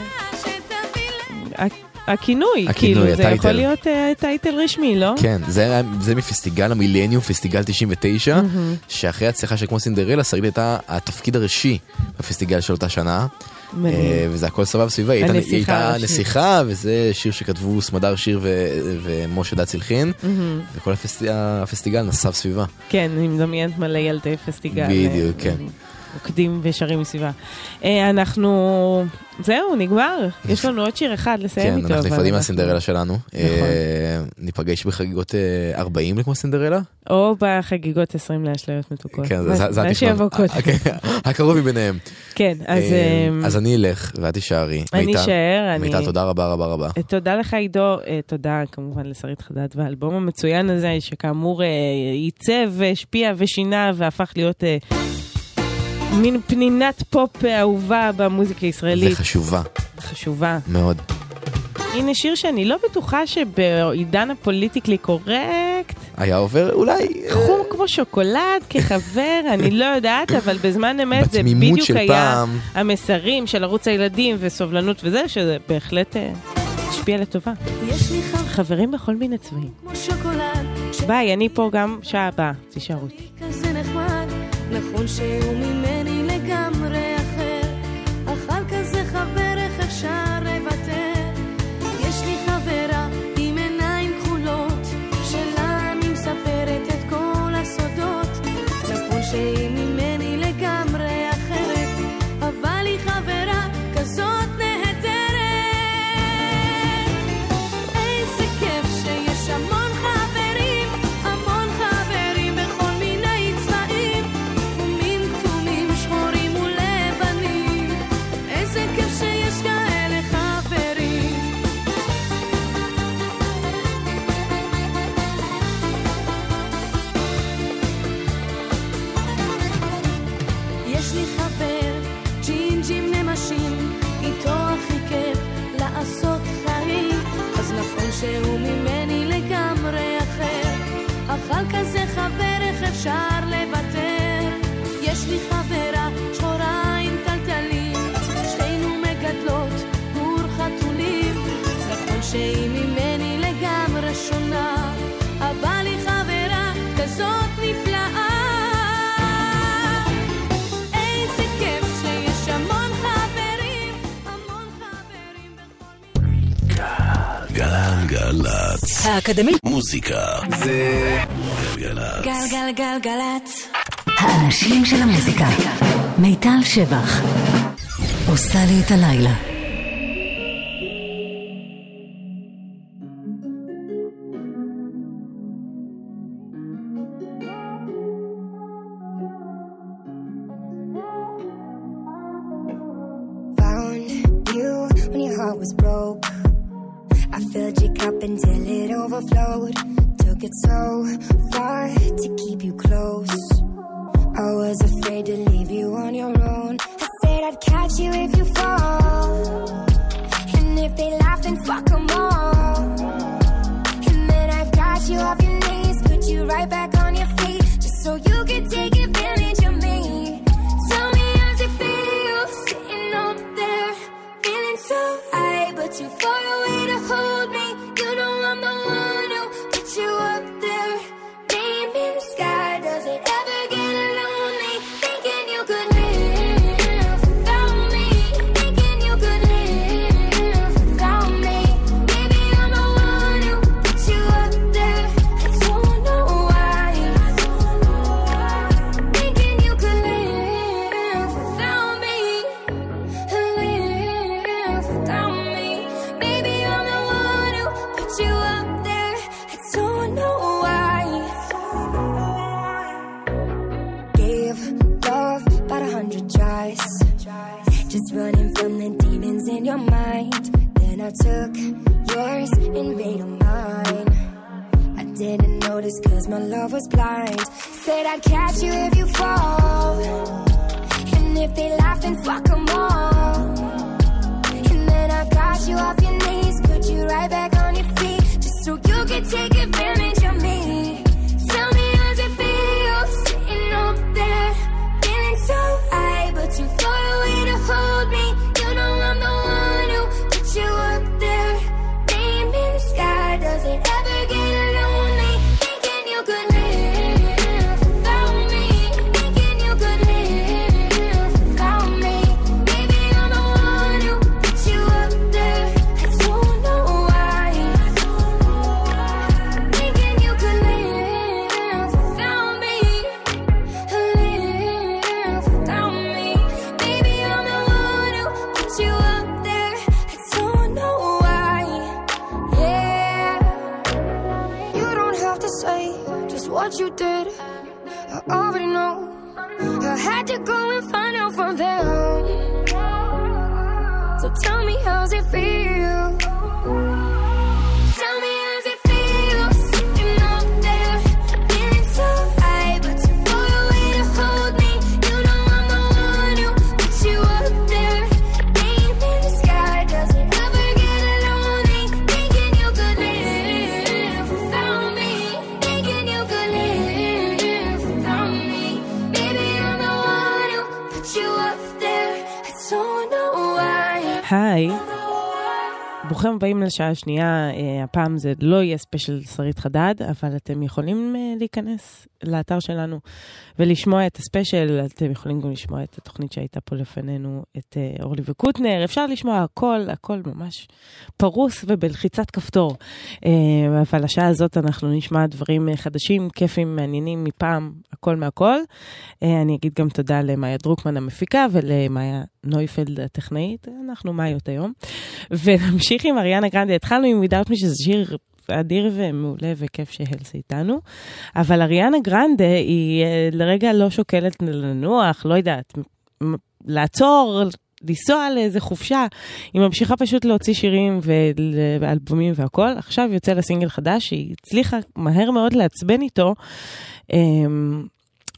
הכינוי, הכינוי, כאילו, זה הטייטל. יכול להיות אה, טייטל רשמי, לא? כן, זה, זה מפסטיגל המילניום, פסטיגל 99, שאחרי הצלחה של כמו סינדרלה, שרית הייתה התפקיד הראשי בפסטיגל של אותה שנה. אה, וזה הכל סבבה סביבה, היא הייתה-. נסיכה, וזה שיר שכתבו סמדר שיר ו- ומשה דץ הלחין, וכל הפסט- הפסטיגל נסב סביבה. כן, אני מדמיינת מלא ילדי פסטיגל. בדיוק, כן. רוקדים ושרים מסביבה. אה, אנחנו, זהו, נגמר. יש לנו עוד שיר אחד לסיים כן, איתו. אנחנו אבל נפרדים אנחנו- מהסינדרלה שלנו. נכון. אה, ניפגש בחגיגות אה, 40 לכמו סינדרלה? או בחגיגות 20 לאשליות מתוקות. כן, זה- התכנון. אה, כן, הקרוב מביניהם. כן, אז... אה, אה, אז אני אלך ואת תישארי. אני אשאר, מיטל, תודה רבה רבה רבה. אה, תודה לך עידו, אה, תודה כמובן לשרית חדד והאלבום המצוין הזה, שכאמור אה, עיצב והשפיע ושינה והפך להיות אה, מין פנינת פופ אהובה במוזיקה הישראלית, וחשובה חשובה. מאוד. הנה שיר שאני לא בטוחה שבעידן ה politically correct, היה עובר אולי... אה, חום כמו שוקולד כחבר, אני לא יודעת, אבל בזמן אמת זה בדיוק היה פעם. המסרים של ערוץ הילדים וסובלנות וזה, שזה בהחלט אה, השפיע לטובה. חברים בכל מיני צבעים. ביי, אני פה גם שעה הבאה, תישארו איתי. נכון שהוא ממני גלגלצ. האקדמית. מוזיקה זה גלגלצ. גלגלגלגלצ. האנשים של המוזיקה. מיטל שבח. עושה לי את הלילה. Found you when your heart was broke. Until it overflowed. Took it so far to keep you close. I was afraid to leave you on your own. I said I'd catch you if you fall. And if they laugh, then fuck 'em all. And then I got you off your knees, put you right back on your feet, just so you לשעה השנייה, אה, הפעם זה לא יהיה ספיישל שרית חדד, אבל אתם יכולים אה, להיכנס לאתר שלנו ולשמוע את הספיישל, אתם יכולים גם לשמוע את התוכנית שהייתה פה לפנינו, את אה, אורלי וקוטנר, אפשר לשמוע הכל, הכל ממש פרוס ובלחיצת כפתור. אה, אבל השעה הזאת אנחנו נשמע דברים אה, חדשים, כיפים, מעניינים מפעם, הכל מהכל. אני אגיד גם תודה למאיה דרוקמן המפיקה ולמאיה נויפלד הטכנאית, אנחנו מאיות היום. ונמשיך עם אריאנה גרנדה, התחלנו עם Without Me שזה שיר אדיר ומעולה וכיף שהלסי איתנו, אבל אריאנה גרנדה היא אה, לרגע לא שוקלת לנוח, לא יודעת, לעצור, לנסוע לאיזה חופשה, היא ממשיכה פשוט להוציא שירים ואלבומים והכל. עכשיו יוצא לה סינגל חדש שהיא הצליחה מהר מאוד לעצבן איתו.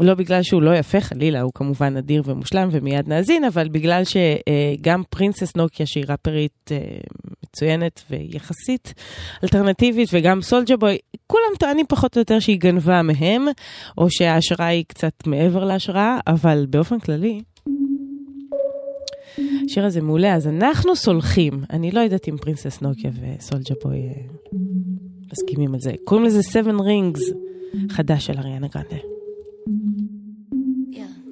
לא בגלל שהוא לא יפה, חלילה, הוא כמובן אדיר ומושלם ומיד נאזין, אבל בגלל שגם Princess Nokia, שהיא ראפרית אה, מצוינת ויחסית אלטרנטיבית, וגם סולג'ה בוי, כולם טוענים פחות או יותר שהיא גנבה מהם, או שההשראה היא קצת מעבר להשראה, אבל באופן כללי, השיר הזה מעולה, אז אנחנו סולחים. אני לא יודעת אם פרינסס נוקיה וסולג'ה בוי אה, מסכימים על זה. קוראים לזה Seven Rings, חדש של אריאנה גרנדה.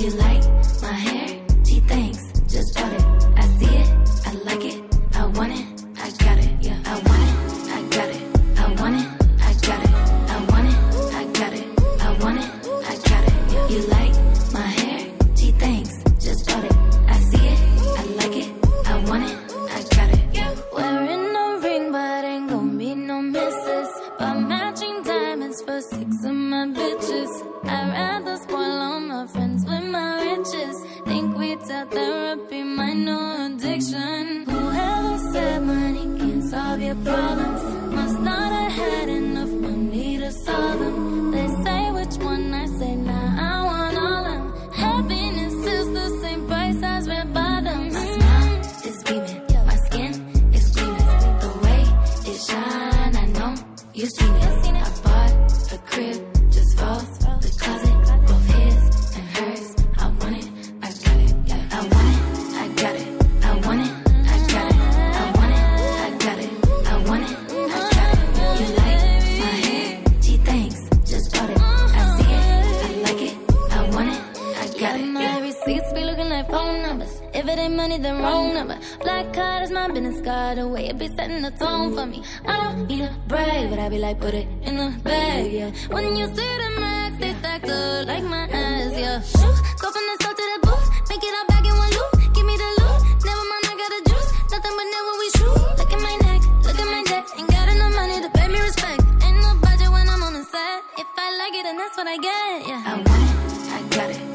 You like Money, then wrong number. Black card is my business card. The way it be setting the tone for me. I don't need a brag, but I be like, put it in the bag, yeah. When you see the max, they stacked up like my ass, yeah. Shoo, go from the store to the booth, make it all back in one loop. Give me the loot, never mind, I got a juice. Nothing but never we shoot. Look at my neck, look at my neck. Ain't got enough money to pay me respect. Ain't no budget when I'm on the set. If I like it, then that's what I get, yeah. I want it, I got it.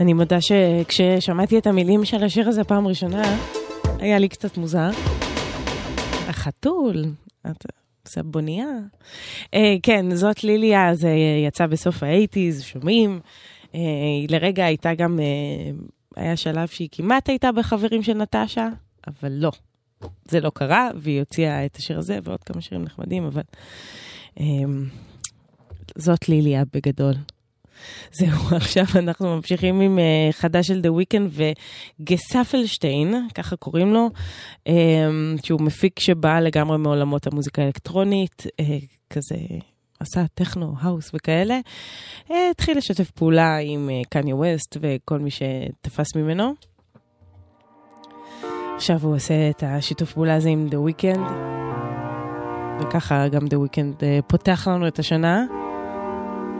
אני מודה שכששמעתי את המילים של השיר הזה פעם ראשונה, היה לי קצת מוזר. החתול, את סבוניה. אה, כן, זאת ליליה, זה יצא בסוף האייטיז, שומעים. אה, לרגע הייתה גם, אה, היה שלב שהיא כמעט הייתה בחברים של נטשה, אבל לא. זה לא קרה, והיא הוציאה את השיר הזה ועוד כמה שירים נחמדים, אבל אה, זאת ליליה בגדול. זהו, עכשיו אנחנו ממשיכים עם uh, חדש של The Weeknd וגספלשטיין, ככה קוראים לו, um, שהוא מפיק שבא לגמרי מעולמות המוזיקה האלקטרונית, uh, כזה עשה טכנו, האוס וכאלה. Uh, התחיל לשתף פעולה עם קניה ווסט וכל מי שתפס ממנו. עכשיו הוא עושה את השיתוף פעולה הזה עם The Weeknd, וככה גם The Weeknd פותח לנו את השנה.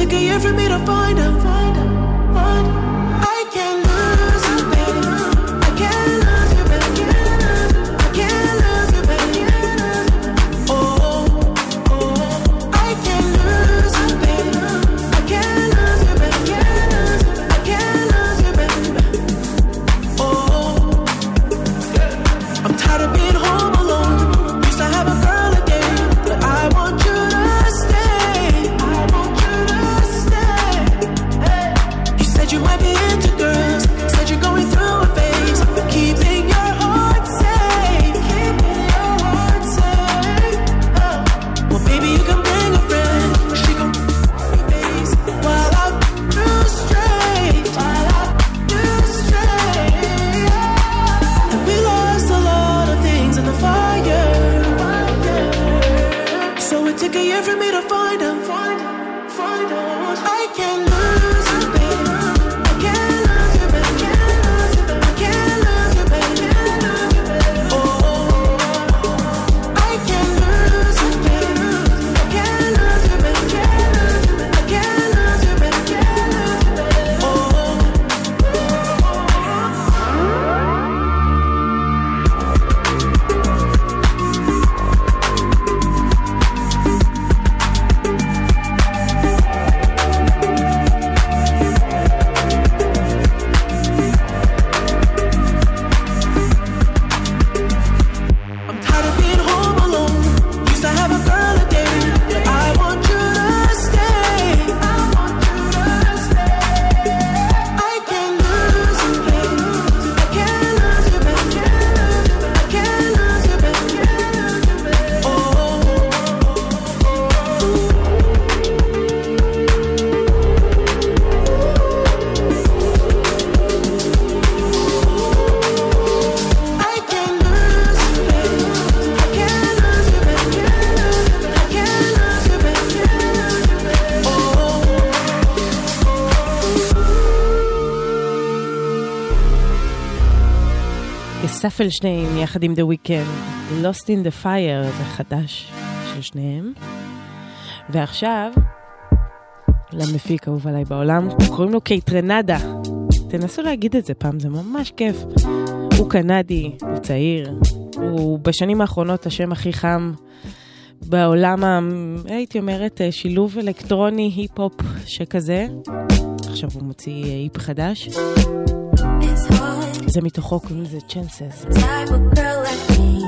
took a year for me to find out. Find out, Gesaffelstein יחד עם The Weeknd, Lost in the Fire, זה חדש של שניהם. ועכשיו, למפיק האהוב עליי בעולם, קוראים לו קייטרנדה. תנסו להגיד את זה פעם, זה ממש כיף. הוא קנדי, הוא צעיר, הוא בשנים האחרונות השם הכי חם בעולם, הייתי אומרת, אה, שילוב אלקטרוני, היפ-הופ שכזה. עכשיו הוא מוציא EP חדש. זה מתוכו קוראים לזה צ'נסס. type of girl like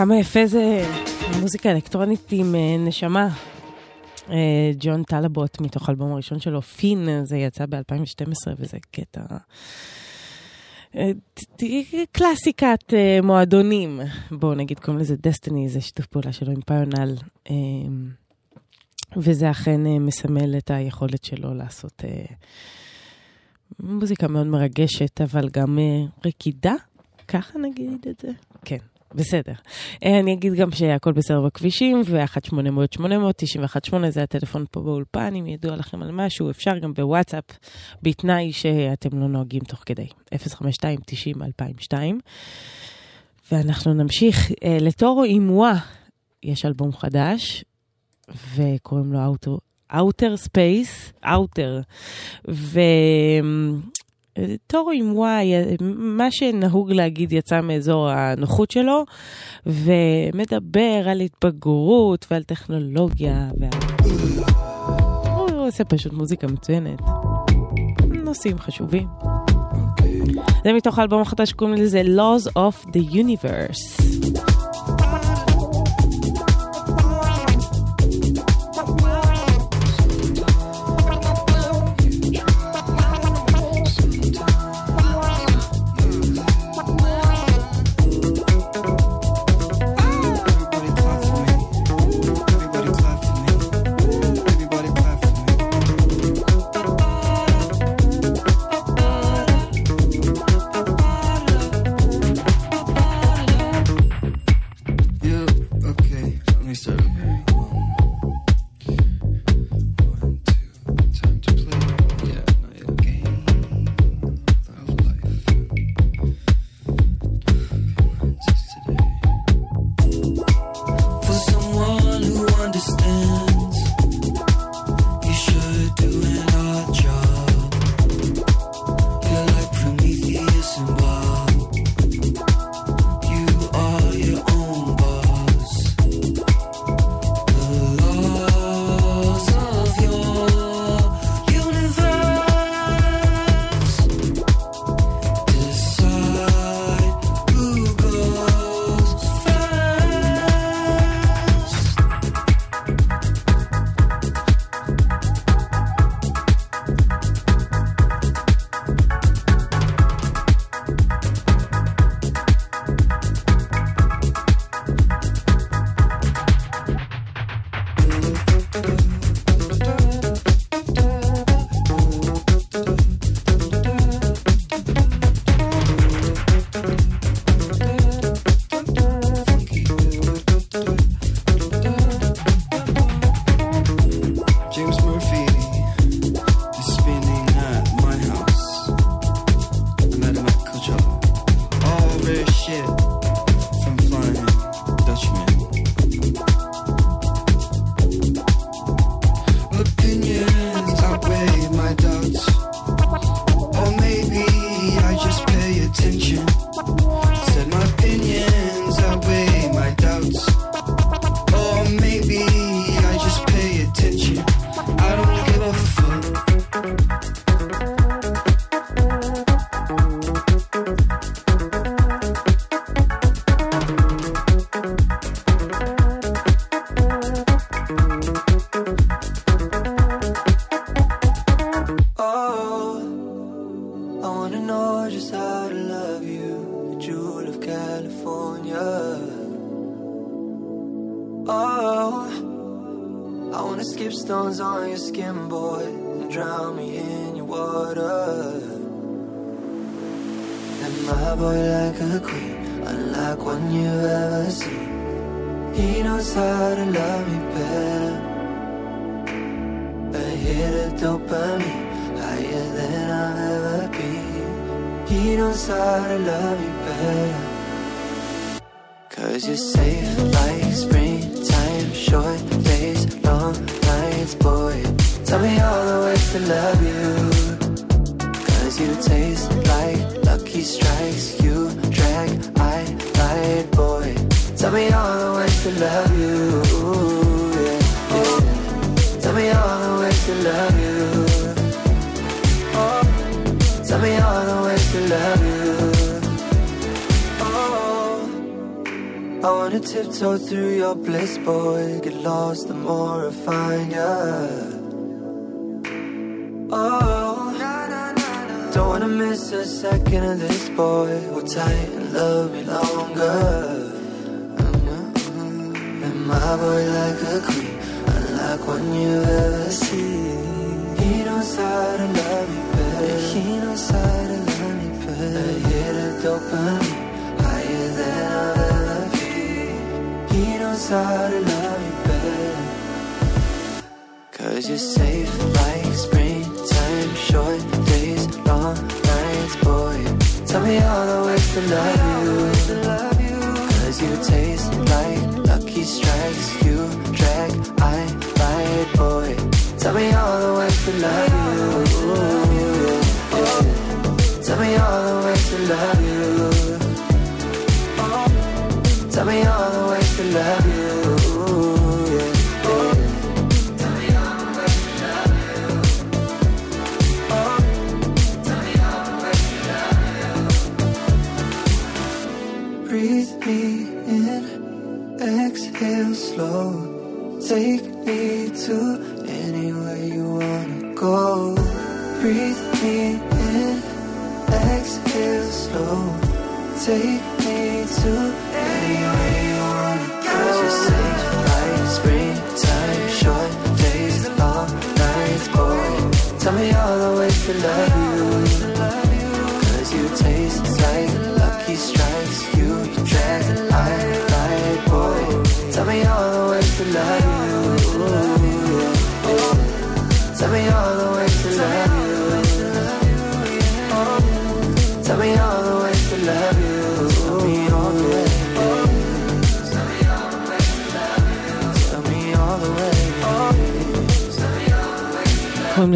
כמה יפה זה מוזיקה אלקטרונית עם אה, נשמה. אה, ג'ון טלבוט מתוך האלבום הראשון שלו, פין, זה יצא ב-2012 וזה קטע... אה, קלאסיקת מועדונים, בואו נגיד קוראים לזה דסטיני, זה שיתוף פעולה שלו עם פיונל, וזה אכן מסמל את היכולת שלו לעשות מוזיקה מאוד מרגשת, אבל גם רקידה, ככה נגיד את זה? כן. בסדר. אה, אני אגיד גם שהכל בסדר בכבישים, ו-1-800-800-918 זה הטלפון פה באולפן, אם ידוע לכם על משהו, אפשר גם בוואטסאפ, בתנאי שאתם לא נוהגים תוך כדי. 052-90-2002. ואנחנו נמשיך. אה, לטורו אימואה יש אלבום חדש, וקוראים לו Outer, Space, Outer. ו... טורו עם וואי, מה שנהוג להגיד יצא מאזור הנוחות שלו, ומדבר על התבגרות ועל טכנולוגיה, ועל... הוא עושה פשוט מוזיקה מצוינת. נושאים חשובים. זה מתוך האלבום החדש שקוראים לזה Laws of the Universe. Tiptoe through your bliss, boy. Get lost the more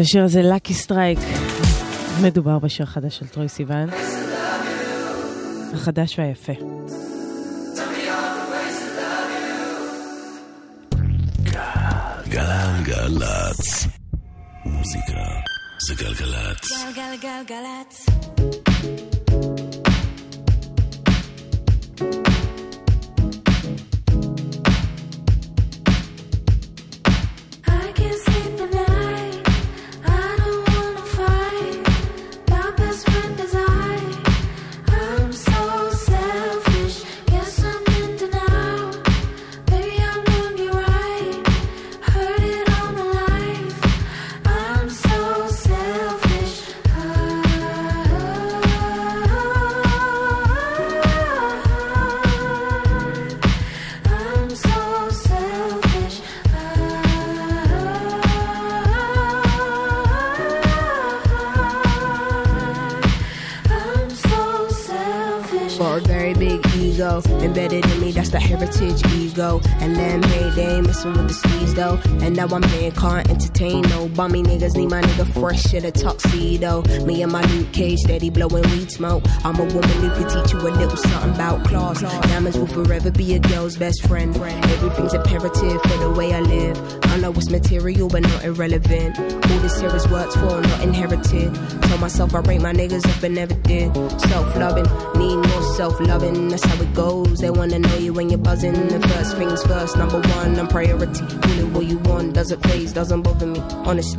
לשיר הזה Lucky Strike. מדובר בשיר חדש של טרוי סיוון. החדש והיפה. Messing with the sleeves though. And now I'm entertain no bummy niggas. Need my nigga fresh in a tuxedo. Me and my Luke Cage steady blowing weed smoke. I'm a woman who can teach you a little something about class. Diamonds will forever be a girl's best friend. Everything's imperative for the way I live. I know it's material, but not irrelevant. All this here is worked for, not inherited. Tell myself I rate my niggas up, but never did. Self loving, need more self loving. That's how it goes. They wanna know you when you're buzzing. The first things first, number one, I'm priority. Call it what you want, doesn't phase, doesn't bother me, honestly.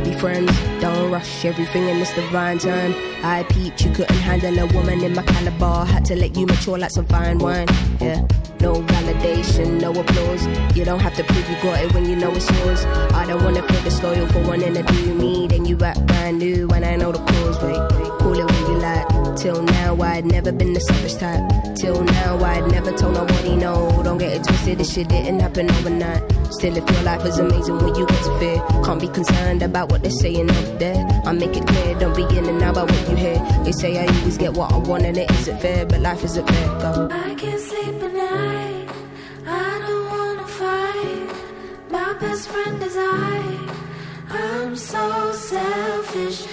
Never be friends. Don't rush everything in this divine time. I peeped, you couldn't handle a woman in my caliber. Had to let you mature like some fine wine. Yeah, no validation, no applause. You don't have to prove you got it when you know it's yours. I don't wanna feel disloyal for wanting to do me. Then you act brand new when I know the cause. Wait, call it what you like. Till now, I'd never been the selfish type. Till now, I'd never told nobody no. Don't get it twisted, this shit didn't happen overnight. Still, if your life is amazing when you get to fear, can't be concerned about what they're saying up there. I make it clear, don't be in and out about what you hear. They say I always get what I want and it isn't fair, but life isn't fair. Go. I can't sleep at night. I don't wanna fight. My best friend is I. I'm so selfish.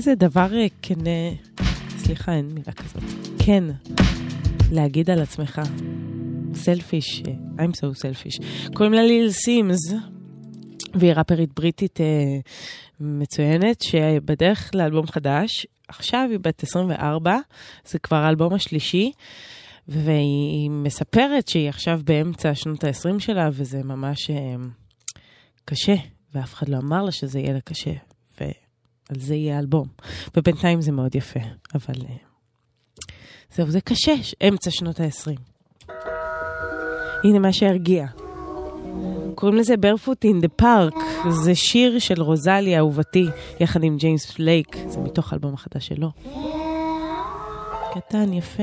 איזה דבר אה, כן, אה, סליחה, אין מילה כזאת. כן, להגיד על עצמך. סלפיש, I'm so selfish. קוראים לה ליל סימס, והיא ראפרית בריטית אה, מצוינת, שבדרך לאלבום חדש. עכשיו היא בת 24, זה כבר האלבום השלישי, והיא מספרת שהיא עכשיו באמצע שנות ה-20 שלה, וזה ממש אה, קשה, ואף אחד לא אמר לה שזה יהיה לה קשה. ועל זה יהיה האלבום. ובינתיים זה מאוד יפה, אבל אה, זהו, זה קשה, אמצע שנות ה-20. הנה מה שהרגיע. קוראים לזה barefoot in the park, זה שיר של רוזלי אהובתי, יחד עם ג'יימס לייק, זה מתוך האלבום החדש שלו. קטן, יפה.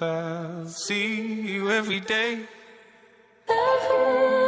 I see you every day. Every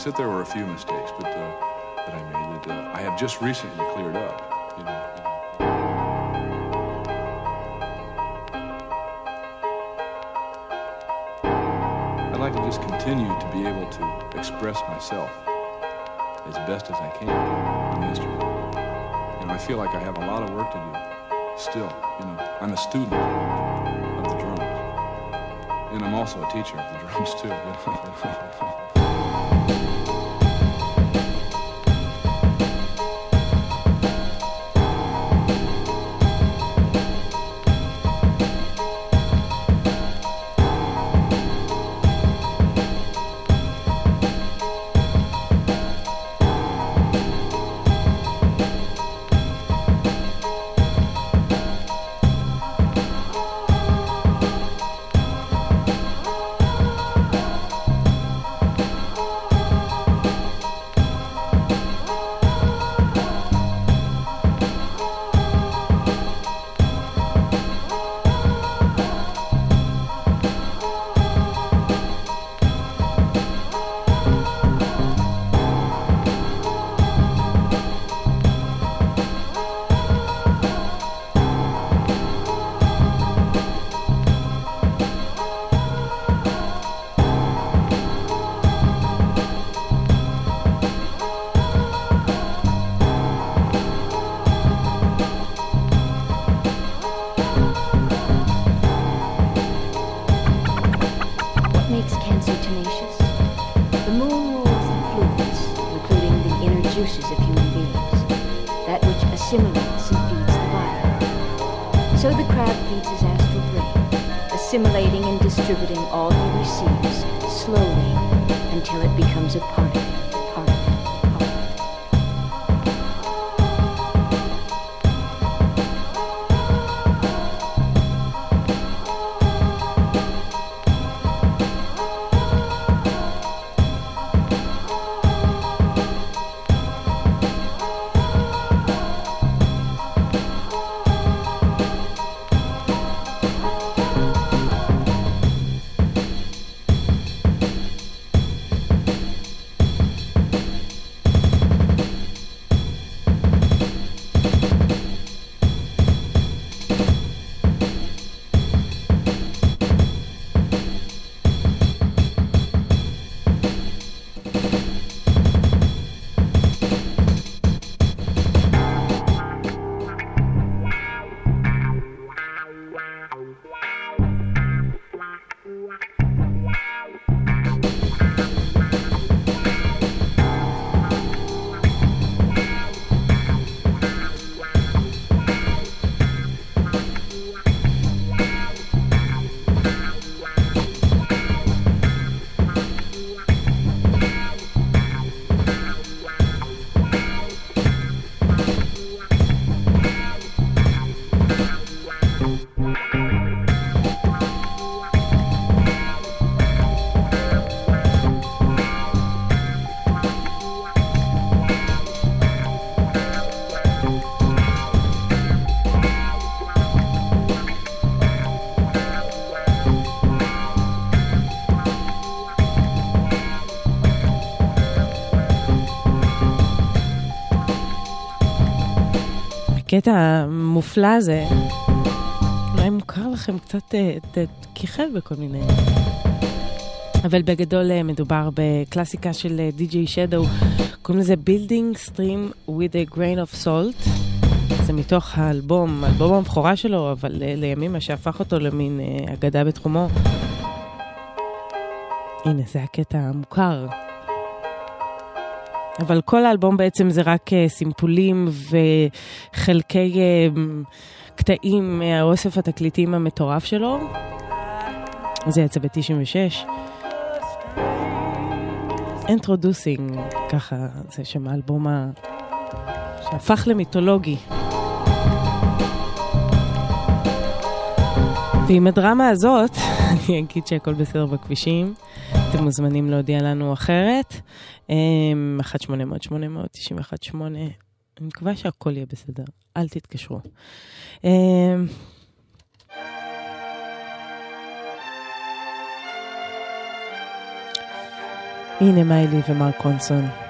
well, except there were a few mistakes but, uh, that I made that uh, I have just recently cleared up. You know. I'd like to just continue to be able to express myself as best as I can on the instrument. You know, I feel like I have a lot of work to do still. You know, I'm a student of the drums. And I'm also a teacher of the drums, too. הקטע המופלא הזה, אולי מוכר לכם קצת, אה, כיכב בכל מיני... אבל בגדול אה, מדובר בקלאסיקה של אה, די.ג'יי שדו, קוראים לזה Building Stream with a Grain of Salt. זה מתוך האלבום, אלבום הבכורה שלו, אבל לימים מה שהפך אותו למין אגדה בתחומו. הנה, זה הקטע המוכר. אבל כל האלבום בעצם זה רק אה, סימפולים וחלקי אה, קטעים מהאוסף התקליטים המטורף שלו. זה יצא ב-96. Introducing, ככה זה שם האלבום ה... שהפך למיתולוגי. ועם הדרמה הזאת, אני אגיד שהכל בסדר בכבישים. אתם מוזמנים להודיע לנו אחרת. אמ, 1-800-891-8, אני מקווה שהכל יהיה בסדר, אל תתקשרו. אמ, הנה מיילי ומרק קונסון.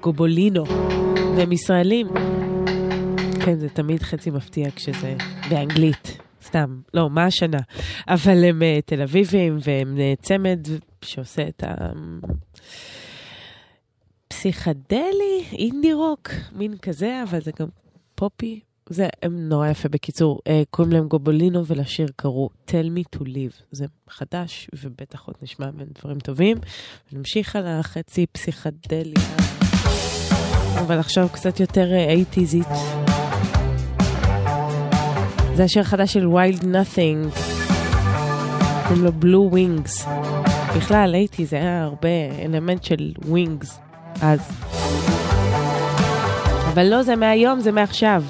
גובולינו, והם ישראלים. כן, זה תמיד חצי מפתיע כשזה באנגלית. סתם, לא, מה השנה? אבל הם אה, תל אביבים, והם אה, צמד שעושה את ה... פסיכדלי, אינדי רוק, מין כזה, אבל זה גם פופי. זה הם נורא יפה. בקיצור, אה, קוראים להם גובולינו ולשיר קראו Tell me to live. זה חדש, ובטח עוד נשמע מהם דברים טובים. נמשיך על החצי פסיכדליה, אבל עכשיו קצת יותר אייטיזית. זה השיר החדש של Wild Nothing. קוראים לו Blue Wings. בכלל, הייתי, זה היה הרבה אלמנט של Wings אז. אבל לא, זה מהיום, זה מעכשיו.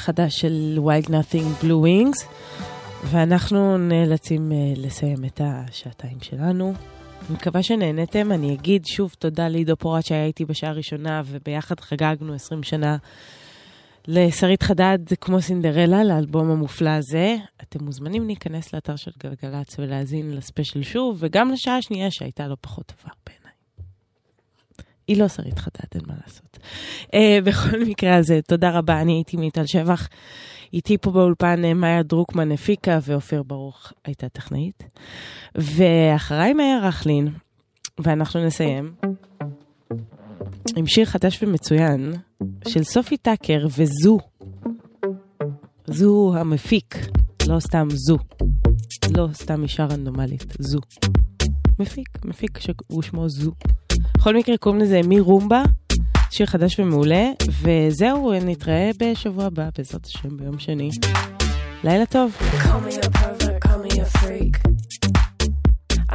החדש של Wild Nothing Blue Wings, ואנחנו נאלצים uh, לסיים את השעתיים שלנו. אני מקווה שנהנתם, אני אגיד שוב תודה לעידו פורט שהיה איתי בשעה הראשונה, וביחד חגגנו 20 שנה לשרית חדד כמו סינדרלה, לאלבום המופלא הזה. אתם מוזמנים להיכנס לאתר של גלגלצ ולהאזין לספיישל שוב, וגם לשעה השנייה שהייתה לא פחות טובה. היא לא שרית חדד, אין מה לעשות. Uh, בכל מקרה הזה, תודה רבה, אני הייתי מיטל שבח. איתי פה באולפן אה, מאיה דרוקמן הפיקה ואופיר ברוך הייתה טכנאית. ואחריי מאיה רכלין, ואנחנו נסיים עם שיר חדש ומצוין של סופי טאקר וזו. זו המפיק, לא סתם זו. לא סתם אישה רנדומלית, זו. מפיק, מפיק שהוא שמו זו. בכל מקרה קוראים לזה מי רומבה, שיר חדש ומעולה, וזהו, נתראה בשבוע הבא, בעזרת השם, ביום שני. לילה טוב. Call. I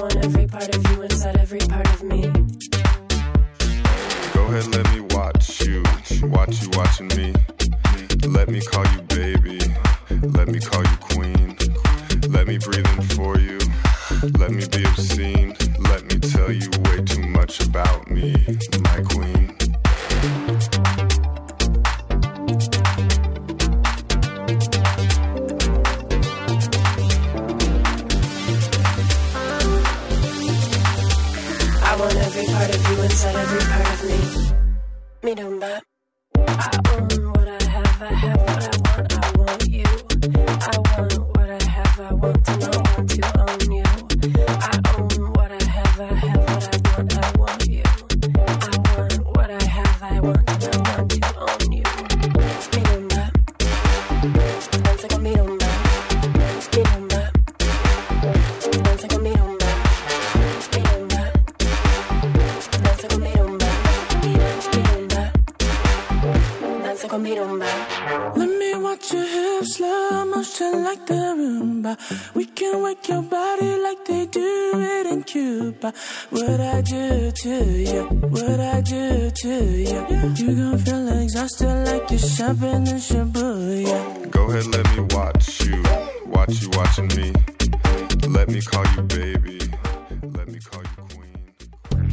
want every part of you inside every part of me. Ahead, let me watch you, watch you watching me. Let me call you baby, let me call you queen. Let me breathe in for you, let me be obscene. Let me tell you way too much about me, my queen. Part of you inside every part of me. Me don't. I own what I have, I have what I want, I want you. I want what I have, I want to know, slow motion like the Roomba. We can work your body like they do it in Cuba. What I do to you, what I do to you. You gon' feel exhausted like you're shopping in Shibuya. Go ahead, let me watch you, watch you watching me. Let me call you baby, let me call you queen.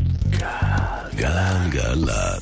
Galán, galán.